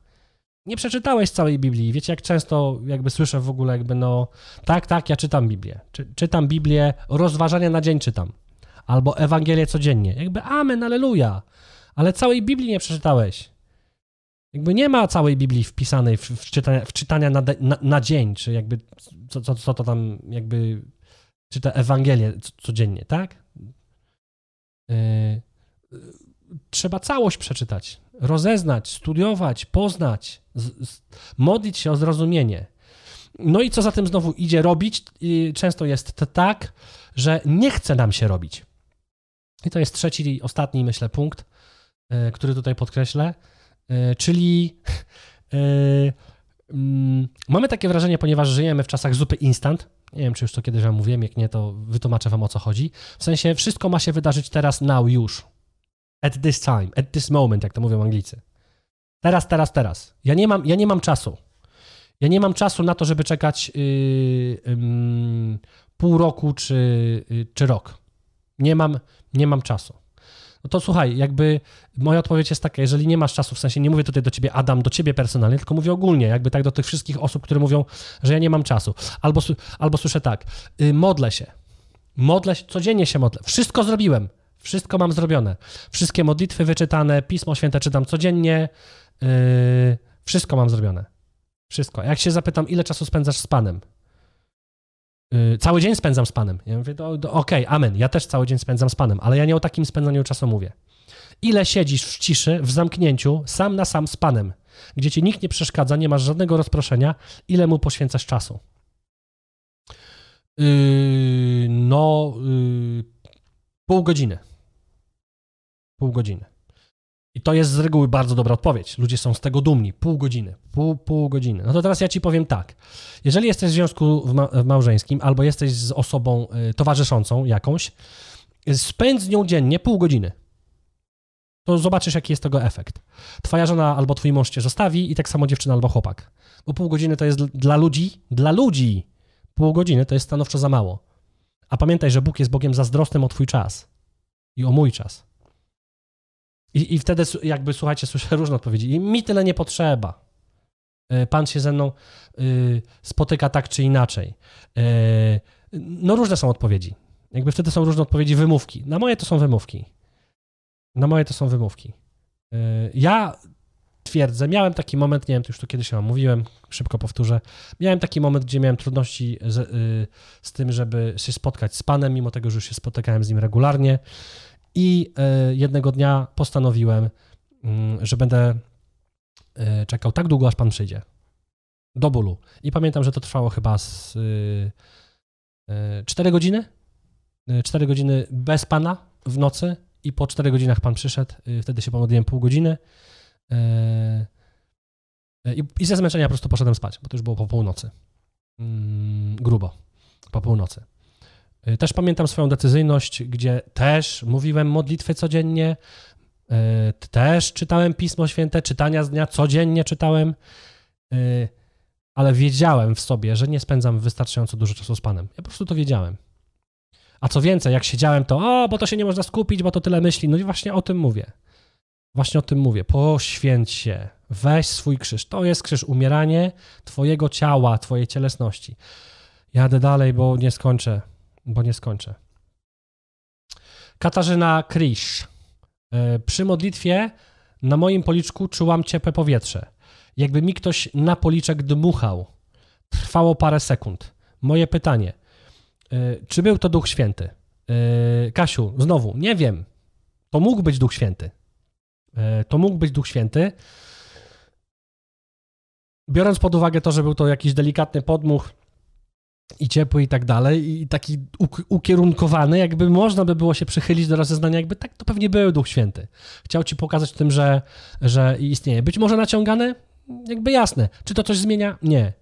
Nie przeczytałeś całej Biblii. Wiecie, jak często jakby słyszę w ogóle jakby no, tak, tak, ja czytam Biblię. Czy, czytam Biblię, rozważania na dzień czytam. Albo Ewangelię codziennie. Jakby amen, aleluja. Ale całej Biblii nie przeczytałeś. Jakby nie ma całej Biblii wpisanej w, w czytania, w czytania na, na, na, dzień, czy jakby co, co, co to tam jakby czyta Ewangelię codziennie, tak? Yy, trzeba całość przeczytać, rozeznać, studiować, poznać, z, z, modlić się o zrozumienie. No i co za tym znowu idzie robić? Często jest tak, że nie chce nam się robić. I to jest trzeci i ostatni, myślę, punkt, e, który tutaj podkreślę, e, czyli mm, mamy takie wrażenie, ponieważ żyjemy w czasach zupy instant, nie wiem, czy już to kiedyś wam mówiłem, jak nie, to wytłumaczę wam o co chodzi. W sensie wszystko ma się wydarzyć teraz, now, już. At this time, at this moment, jak to mówią Anglicy. Teraz, teraz, teraz. Ja nie mam, ja nie mam czasu. Ja nie mam czasu na to, żeby czekać yy, yy, pół roku czy, yy, czy rok. Nie mam, nie mam czasu. No to słuchaj, jakby moja odpowiedź jest taka, jeżeli nie masz czasu, w sensie nie mówię tutaj do ciebie Adam, do ciebie personalnie, tylko mówię ogólnie, jakby tak do tych wszystkich osób, które mówią, że ja nie mam czasu. Albo, albo słyszę tak, yy, modlę się, modlę się, codziennie się modlę, wszystko zrobiłem, wszystko mam zrobione, wszystkie modlitwy wyczytane, Pismo Święte czytam codziennie, yy, wszystko mam zrobione. Wszystko. Jak się zapytam, ile czasu spędzasz z Panem? Yy, cały dzień spędzam z Panem. Ja mówię, okej, okay, amen, ja też cały dzień spędzam z Panem, ale ja nie o takim spędzaniu czasu mówię. Ile siedzisz w ciszy, w zamknięciu, sam na sam z Panem, gdzie ci nikt nie przeszkadza, nie masz żadnego rozproszenia, ile mu poświęcasz czasu? Yy, no, yy, pół godziny. Pół godziny. I to jest z reguły bardzo dobra odpowiedź. Ludzie są z tego dumni. Pół godziny. Pół, pół godziny. No to teraz ja ci powiem tak. Jeżeli jesteś w związku w, ma w małżeńskim albo jesteś z osobą y, towarzyszącą jakąś, spędź z nią dziennie pół godziny. To zobaczysz, jaki jest tego efekt. Twoja żona albo twój mąż cię zostawi i tak samo dziewczyna albo chłopak. Bo pół godziny to jest dla ludzi, dla ludzi, pół godziny to jest stanowczo za mało. A pamiętaj, że Bóg jest Bogiem zazdrosnym o twój czas i o mój czas. I, I wtedy jakby, słuchajcie, słyszę (laughs) różne odpowiedzi. I mi tyle nie potrzeba. E, pan się ze mną y, spotyka tak czy inaczej. E, no różne są odpowiedzi. Jakby wtedy są różne odpowiedzi, wymówki. Na moje to są wymówki. Na moje to są wymówki. E, ja twierdzę, miałem taki moment, nie wiem, to już tu kiedyś wam mówiłem, szybko powtórzę. Miałem taki moment, gdzie miałem trudności z, y, z tym, żeby się spotkać z panem, mimo tego, że już się spotykałem z nim regularnie. I e, jednego dnia postanowiłem, mm, że będę e, czekał tak długo, aż pan przyjdzie. Do bólu. I pamiętam, że to trwało chyba z 4 e, godziny. 4 godziny bez pana w nocy i po 4 godzinach pan przyszedł. Wtedy się pomodliłem pół godziny. I, ze zmęczenia po prostu poszedłem spać, bo to już było po północy. Mm, grubo. Po północy. Y, też pamiętam swoją decyzyjność, gdzie też mówiłem modlitwy codziennie, y, też czytałem Pismo Święte, czytania z dnia codziennie czytałem, y, ale wiedziałem w sobie, że nie spędzam wystarczająco dużo czasu z Panem. Ja po prostu to wiedziałem. A co więcej, jak siedziałem, to o, bo to się nie można skupić, bo to tyle myśli. No i właśnie o tym mówię. Właśnie o tym mówię. Poświęć się. Weź swój krzyż. To jest krzyż. Umieranie Twojego ciała, Twojej cielesności. Jadę dalej, bo nie skończę bo nie skończę. Katarzyna Krisz. E, przy modlitwie na moim policzku czułam ciepłe powietrze. Jakby mi ktoś na policzek dmuchał. Trwało parę sekund. Moje pytanie. E, czy był to Duch Święty? E, Kasiu, znowu, nie wiem. To mógł być Duch Święty. To mógł być Duch Święty. Biorąc pod uwagę to, że był to jakiś delikatny podmuch, i ciepły i tak dalej, i taki ukierunkowany, jakby można by było się przychylić do rozeznania, jakby tak to pewnie był Duch Święty. Chciał ci pokazać tym, że, że istnieje. Być może naciągane? Jakby jasne. Czy to coś zmienia? Nie.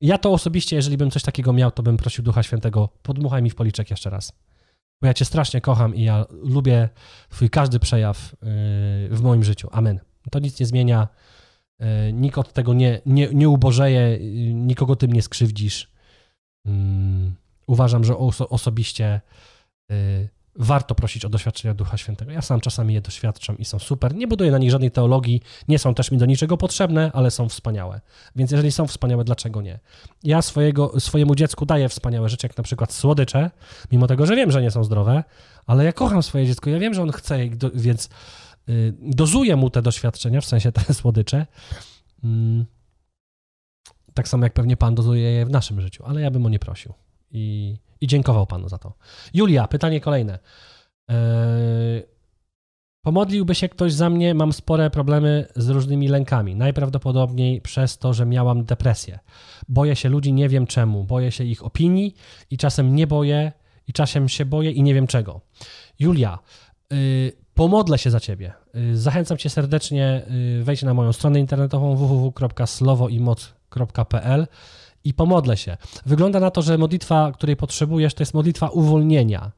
Ja to osobiście, jeżeli bym coś takiego miał, to bym prosił Ducha Świętego, podmuchaj mi w policzek jeszcze raz. Bo ja cię strasznie kocham i ja lubię twój każdy przejaw yy, w moim życiu. Amen. To nic nie zmienia. Yy, nikt od tego nie, nie, nie ubożeje, yy, nikogo tym nie skrzywdzisz Mm, uważam, że oso osobiście y, warto prosić o doświadczenia Ducha Świętego. Ja sam czasami je doświadczam i są super. Nie buduję na nich żadnej teologii, nie są też mi do niczego potrzebne, ale są wspaniałe. Więc jeżeli są wspaniałe, dlaczego nie? Ja swojego, swojemu dziecku daję wspaniałe rzeczy, jak na przykład słodycze, mimo tego, że wiem, że nie są zdrowe, ale ja kocham swoje dziecko, ja wiem, że on chce, więc y, dozuję mu te doświadczenia, w sensie te (laughs) słodycze. Tak samo jak pewnie Pan dozuje je w naszym życiu, ale ja bym o nie prosił i, i dziękował Panu za to. Julia, pytanie kolejne. Eee, pomodliłby się ktoś za mnie, mam spore problemy z różnymi lękami. Najprawdopodobniej przez to, że miałam depresję. Boję się ludzi, nie wiem czemu. Boję się ich opinii i czasem nie boję, i czasem się boję i nie wiem czego. Julia, y, pomodlę się za ciebie. Y, zachęcam cię serdecznie, y, wejdź na moją stronę internetową www.slowoimoc.pl i pomodlę się. Wygląda na to, że modlitwa, której potrzebujesz, to jest modlitwa uwolnienia,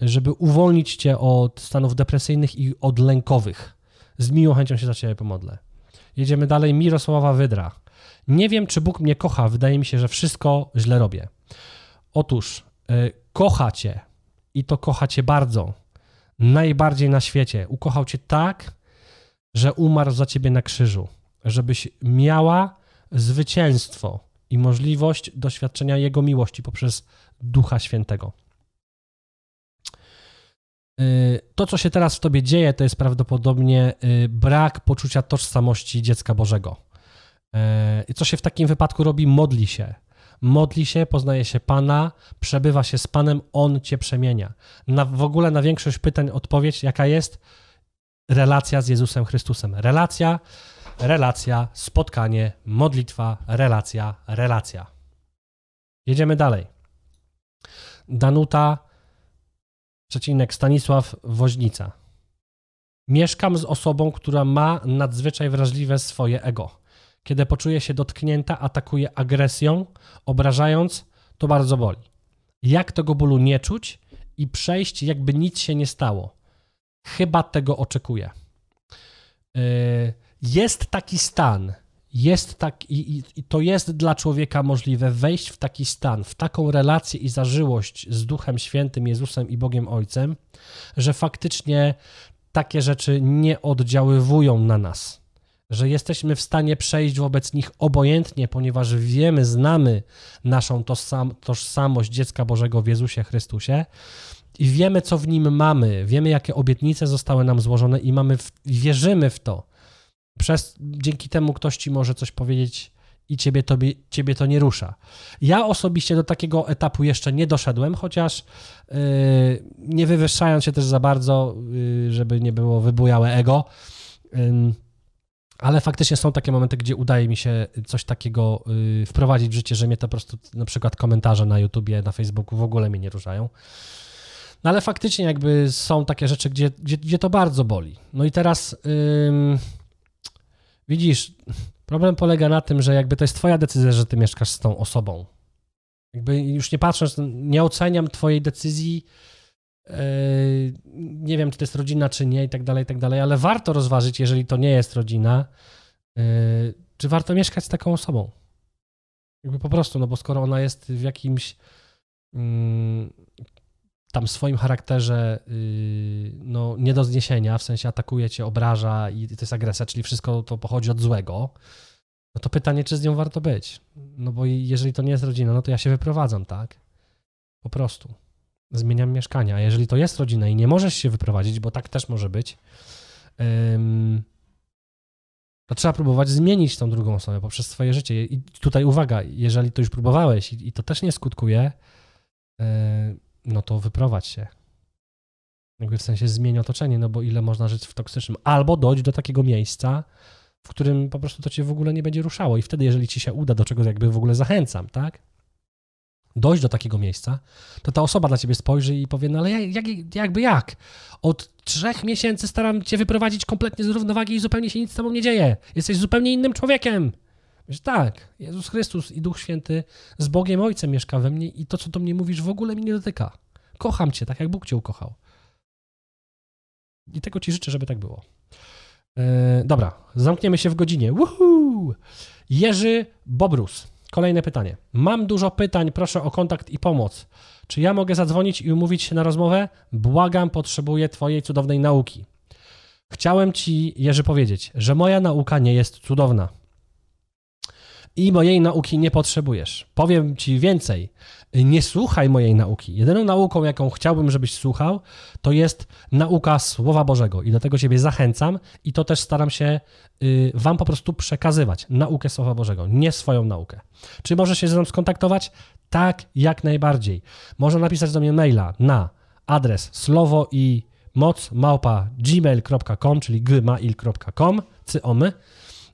żeby uwolnić cię od stanów depresyjnych i od lękowych. Z miłą chęcią się za ciebie pomodlę. Jedziemy dalej. Mirosława Wydra. Nie wiem, czy Bóg mnie kocha. Wydaje mi się, że wszystko źle robię. Otóż yy, kocha cię i to kocha cię bardzo. Najbardziej na świecie. Ukochał cię tak, że umarł za ciebie na krzyżu, żebyś miała zwycięstwo i możliwość doświadczenia Jego miłości poprzez Ducha Świętego. Y, to, co się teraz w tobie dzieje, to jest prawdopodobnie y, brak poczucia tożsamości dziecka Bożego. Y, co się w takim wypadku robi? Modli się. Modli się, poznaje się Pana, przebywa się z Panem, On cię przemienia. Na, w ogóle na większość pytań odpowiedź, jaka jest? Relacja z Jezusem Chrystusem. Relacja, relacja, spotkanie, modlitwa, relacja, relacja. Jedziemy dalej. Danuta Przecinek Stanisław Woźnica. Mieszkam z osobą, która ma nadzwyczaj wrażliwe swoje ego. Kiedy poczuje się dotknięta, atakuje agresją, obrażając, to bardzo boli. Jak tego bólu nie czuć i przejść, jakby nic się nie stało? Chyba tego oczekuję. Yy, jest taki stan, jest tak, i, i, to jest dla człowieka możliwe wejść w taki stan, w taką relację i zażyłość z Duchem Świętym, Jezusem i Bogiem Ojcem, że faktycznie takie rzeczy nie oddziaływują na nas. Że jesteśmy w stanie przejść wobec nich obojętnie, ponieważ wiemy, znamy naszą tożsamość dziecka Bożego w Jezusie Chrystusie i wiemy, co w nim mamy, wiemy, jakie obietnice zostały nam złożone i mamy, w, wierzymy w to przez, dzięki temu ktoś ci może coś powiedzieć i ciebie, tobie, ciebie to nie rusza. Ja osobiście do takiego etapu jeszcze nie doszedłem, chociaż yy, nie wywyższając się też za bardzo, yy, żeby nie było wybujałe ego, yy, ale faktycznie są takie momenty, gdzie udaje mi się coś takiego y, wprowadzić w życie, że mnie to po prostu na przykład komentarze na YouTubie, na Facebooku w ogóle mnie nie ruszają. No ale faktycznie jakby są takie rzeczy, gdzie, gdzie, gdzie to bardzo boli. No i teraz Widzisz, problem polega na tym, że jakby to jest twoja decyzja, że ty mieszkasz z tą osobą. Jakby już nie patrząc, nie oceniam twojej decyzji, yy, nie wiem, czy to jest rodzina, czy nie i tak dalej, i tak dalej, ale warto rozważyć, jeżeli to nie jest rodzina, yy, czy warto mieszkać z taką osobą. Jakby po prostu, no bo skoro ona jest w jakimś mm, tam swoim charakterze yy, no, nie do zniesienia, w sensie atakuje cię, obraża i to jest agresja, czyli wszystko to pochodzi od złego, no to pytanie, czy z nią warto być? No bo jeżeli to nie jest rodzina, no to ja się wyprowadzam, tak? Po prostu. Zmieniam mieszkania. A jeżeli to jest rodzina i nie możesz się wyprowadzić, bo tak też może być, to trzeba próbować zmienić tą drugą osobę poprzez swoje życie. I tutaj uwaga, jeżeli to już próbowałeś i, to też nie skutkuje, yy, no to wyprowadź się. Jakby w sensie zmień otoczenie, no bo ile można żyć w toksycznym. Albo dojść do takiego miejsca, w którym po prostu to cię w ogóle nie będzie ruszało. I wtedy, jeżeli ci się uda, do czego jakby w ogóle zachęcam, tak? Dojść do takiego miejsca, to ta osoba dla ciebie spojrzy i powie, no ale jak, jakby jak? Od trzech miesięcy staram cię wyprowadzić kompletnie z równowagi i zupełnie się nic z tobą nie dzieje. Jesteś zupełnie innym człowiekiem. Wiesz, tak, Jezus Chrystus i Duch Święty z Bogiem Ojcem mieszka we mnie i to, co do mnie mówisz, w ogóle mnie nie dotyka. Kocham cię, tak jak Bóg cię ukochał. I tego ci życzę, żeby tak było. E, dobra, zamkniemy się w godzinie. Woohoo! Jerzy Bobrus. Kolejne pytanie. Mam dużo pytań, proszę o kontakt i pomoc. Czy ja mogę zadzwonić i umówić się na rozmowę? Błagam, potrzebuję Twojej cudownej nauki. Chciałem Ci, Jerzy, powiedzieć, że moja nauka nie jest cudowna i mojej nauki nie potrzebujesz. Powiem ci więcej. Nie słuchaj mojej nauki. Jedyną nauką, jaką chciałbym, żebyś słuchał, to jest nauka Słowa Bożego. I do tego Ciebie zachęcam i to też staram się y, Wam po prostu przekazywać. Naukę Słowa Bożego, nie swoją naukę. Czy możesz się ze mną skontaktować? Tak, jak najbardziej. Można napisać do mnie maila na adres słowo i moc małpa gmail.com, czyli gmail.com, cyomy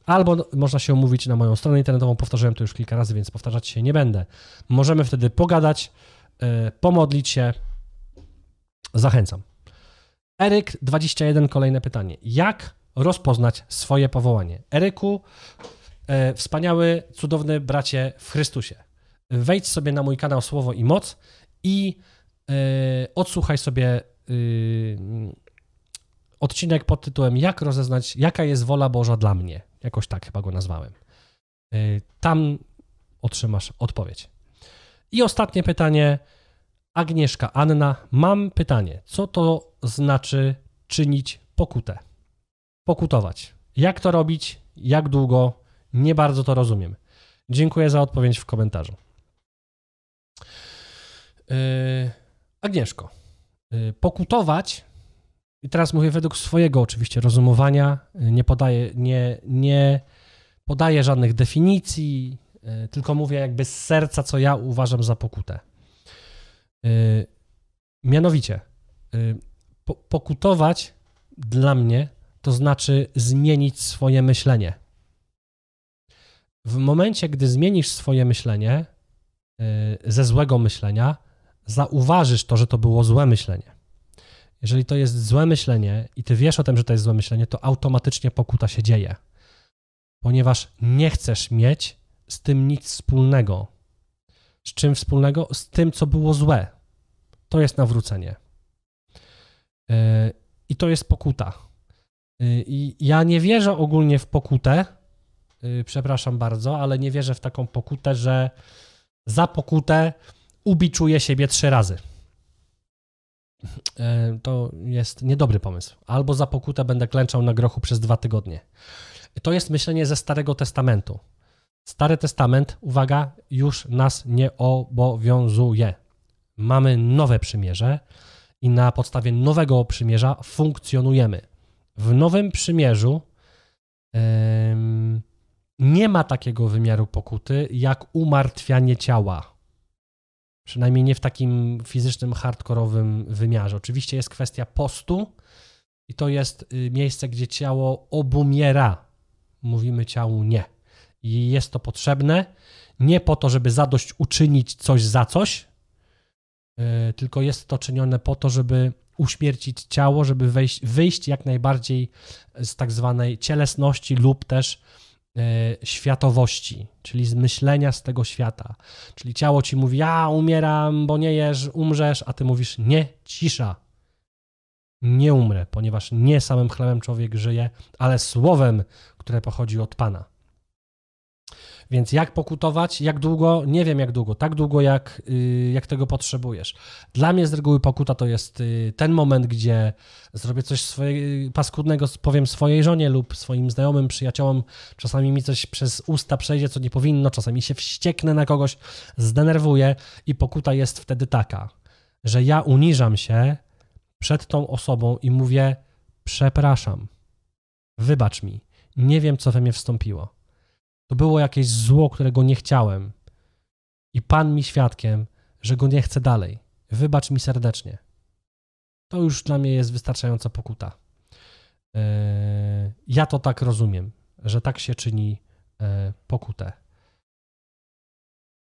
albo można się umówić na moją stronę internetową. Powtarzałem to już kilka razy, więc powtarzać się nie będę. Możemy wtedy pogadać, yy, pomodlić się. Zachęcam. Eryk 21, kolejne pytanie. Jak rozpoznać swoje powołanie? Eryku, e, wspaniały, cudowny bracie w Chrystusie. Wejdź sobie na mój kanał Słowo i Moc i e, odsłuchaj sobie y, odcinek pod tytułem Jak rozeznać, jaka jest wola Boża dla mnie. Jakoś tak chyba go nazwałem. Y, tam otrzymasz odpowiedź. I ostatnie pytanie. Agnieszka, Anna, mam pytanie. Co to znaczy czynić pokutę? Pokutować. Jak to robić? Jak długo? Nie bardzo to rozumiem. Dziękuję za odpowiedź w komentarzu. Yy, Agnieszko, yy, pokutować, i teraz mówię według swojego oczywiście rozumowania, yy, nie podaję, nie, nie podaję żadnych definicji, yy, tylko mówię jakby z serca, co ja uważam za pokutę. Yy, mianowicie, po, pokutować dla mnie to znaczy zmienić swoje myślenie. W momencie, gdy zmienisz swoje myślenie ze złego myślenia, zauważysz to, że to było złe myślenie. Jeżeli to jest złe myślenie i ty wiesz o tym, że to jest złe myślenie, to automatycznie pokuta się dzieje, ponieważ nie chcesz mieć z tym nic wspólnego. Z czym wspólnego? Z tym, co było złe. To jest nawrócenie. Yy, I to jest pokuta. Yy, I ja nie wierzę ogólnie w pokutę, yy, przepraszam bardzo, ale nie wierzę w taką pokutę, że za pokutę ubiczuję siebie trzy razy. To jest niedobry pomysł. Albo za pokutę będę klęczał na grochu przez dwa tygodnie. To jest myślenie ze Starego Testamentu. Stary Testament, uwaga, już nas nie obowiązuje. Mamy nowe przymierze i na podstawie nowego przymierza funkcjonujemy. W nowym przymierzu nie ma takiego wymiaru pokuty jak umartwianie ciała. Przynajmniej nie w takim fizycznym, hardkorowym wymiarze. Oczywiście jest kwestia postu i to jest y, miejsce, gdzie ciało obumiera. Mówimy ciału nie. I jest to potrzebne nie po to, żeby zadość uczynić coś za coś, y, tylko jest to czynione po to, żeby uśmiercić ciało, żeby wejść, wyjść jak najbardziej z tak zwanej cielesności lub też światowości, czyli z myślenia z tego świata. Czyli ciało ci mówi, ja umieram, bo nie jesz, umrzesz, a ty mówisz, nie, cisza. Nie umrę, ponieważ nie samym chlebem człowiek żyje, ale słowem, które pochodzi od Pana. Więc jak pokutować? Jak długo? Nie wiem jak długo. Tak długo, jak, y, jak tego potrzebujesz. Dla mnie z reguły pokuta to jest y, ten moment, gdzie zrobię coś swoje, paskudnego, powiem swojej żonie lub swoim znajomym, przyjaciołom. Czasami mi coś przez usta przejdzie, co nie powinno. Czasami się wścieknę na kogoś, zdenerwuję i pokuta jest wtedy taka, że ja uniżam się przed tą osobą i mówię: Przepraszam, wybacz mi, nie wiem, co we mnie wstąpiło. To było jakieś zło, którego nie chciałem. I Pan mi świadkiem, że go nie chcę dalej. Wybacz mi serdecznie. To już dla mnie jest wystarczająca pokuta. E, ja to tak rozumiem, że tak się czyni e, pokutę.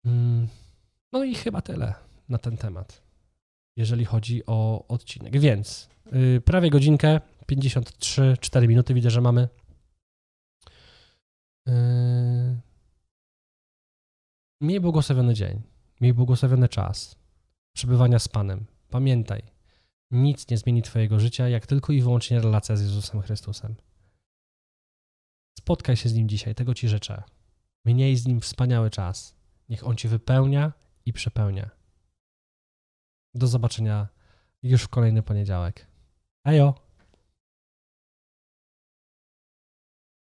Mm, no i chyba tyle na ten temat, jeżeli chodzi o odcinek. Więc y, prawie godzinkę, 53, 4 minuty widzę, że mamy. Yy, miej błogosławiony dzień, miej błogosławiony czas przebywania z Panem. Pamiętaj, nic nie zmieni Twojego życia, jak tylko i wyłącznie relacja z Jezusem Chrystusem. Spotkaj się z Nim dzisiaj, tego Ci życzę. Miej z Nim wspaniały czas. Niech On Ci wypełnia i przepełnia. Do zobaczenia już w kolejny poniedziałek. Ejo!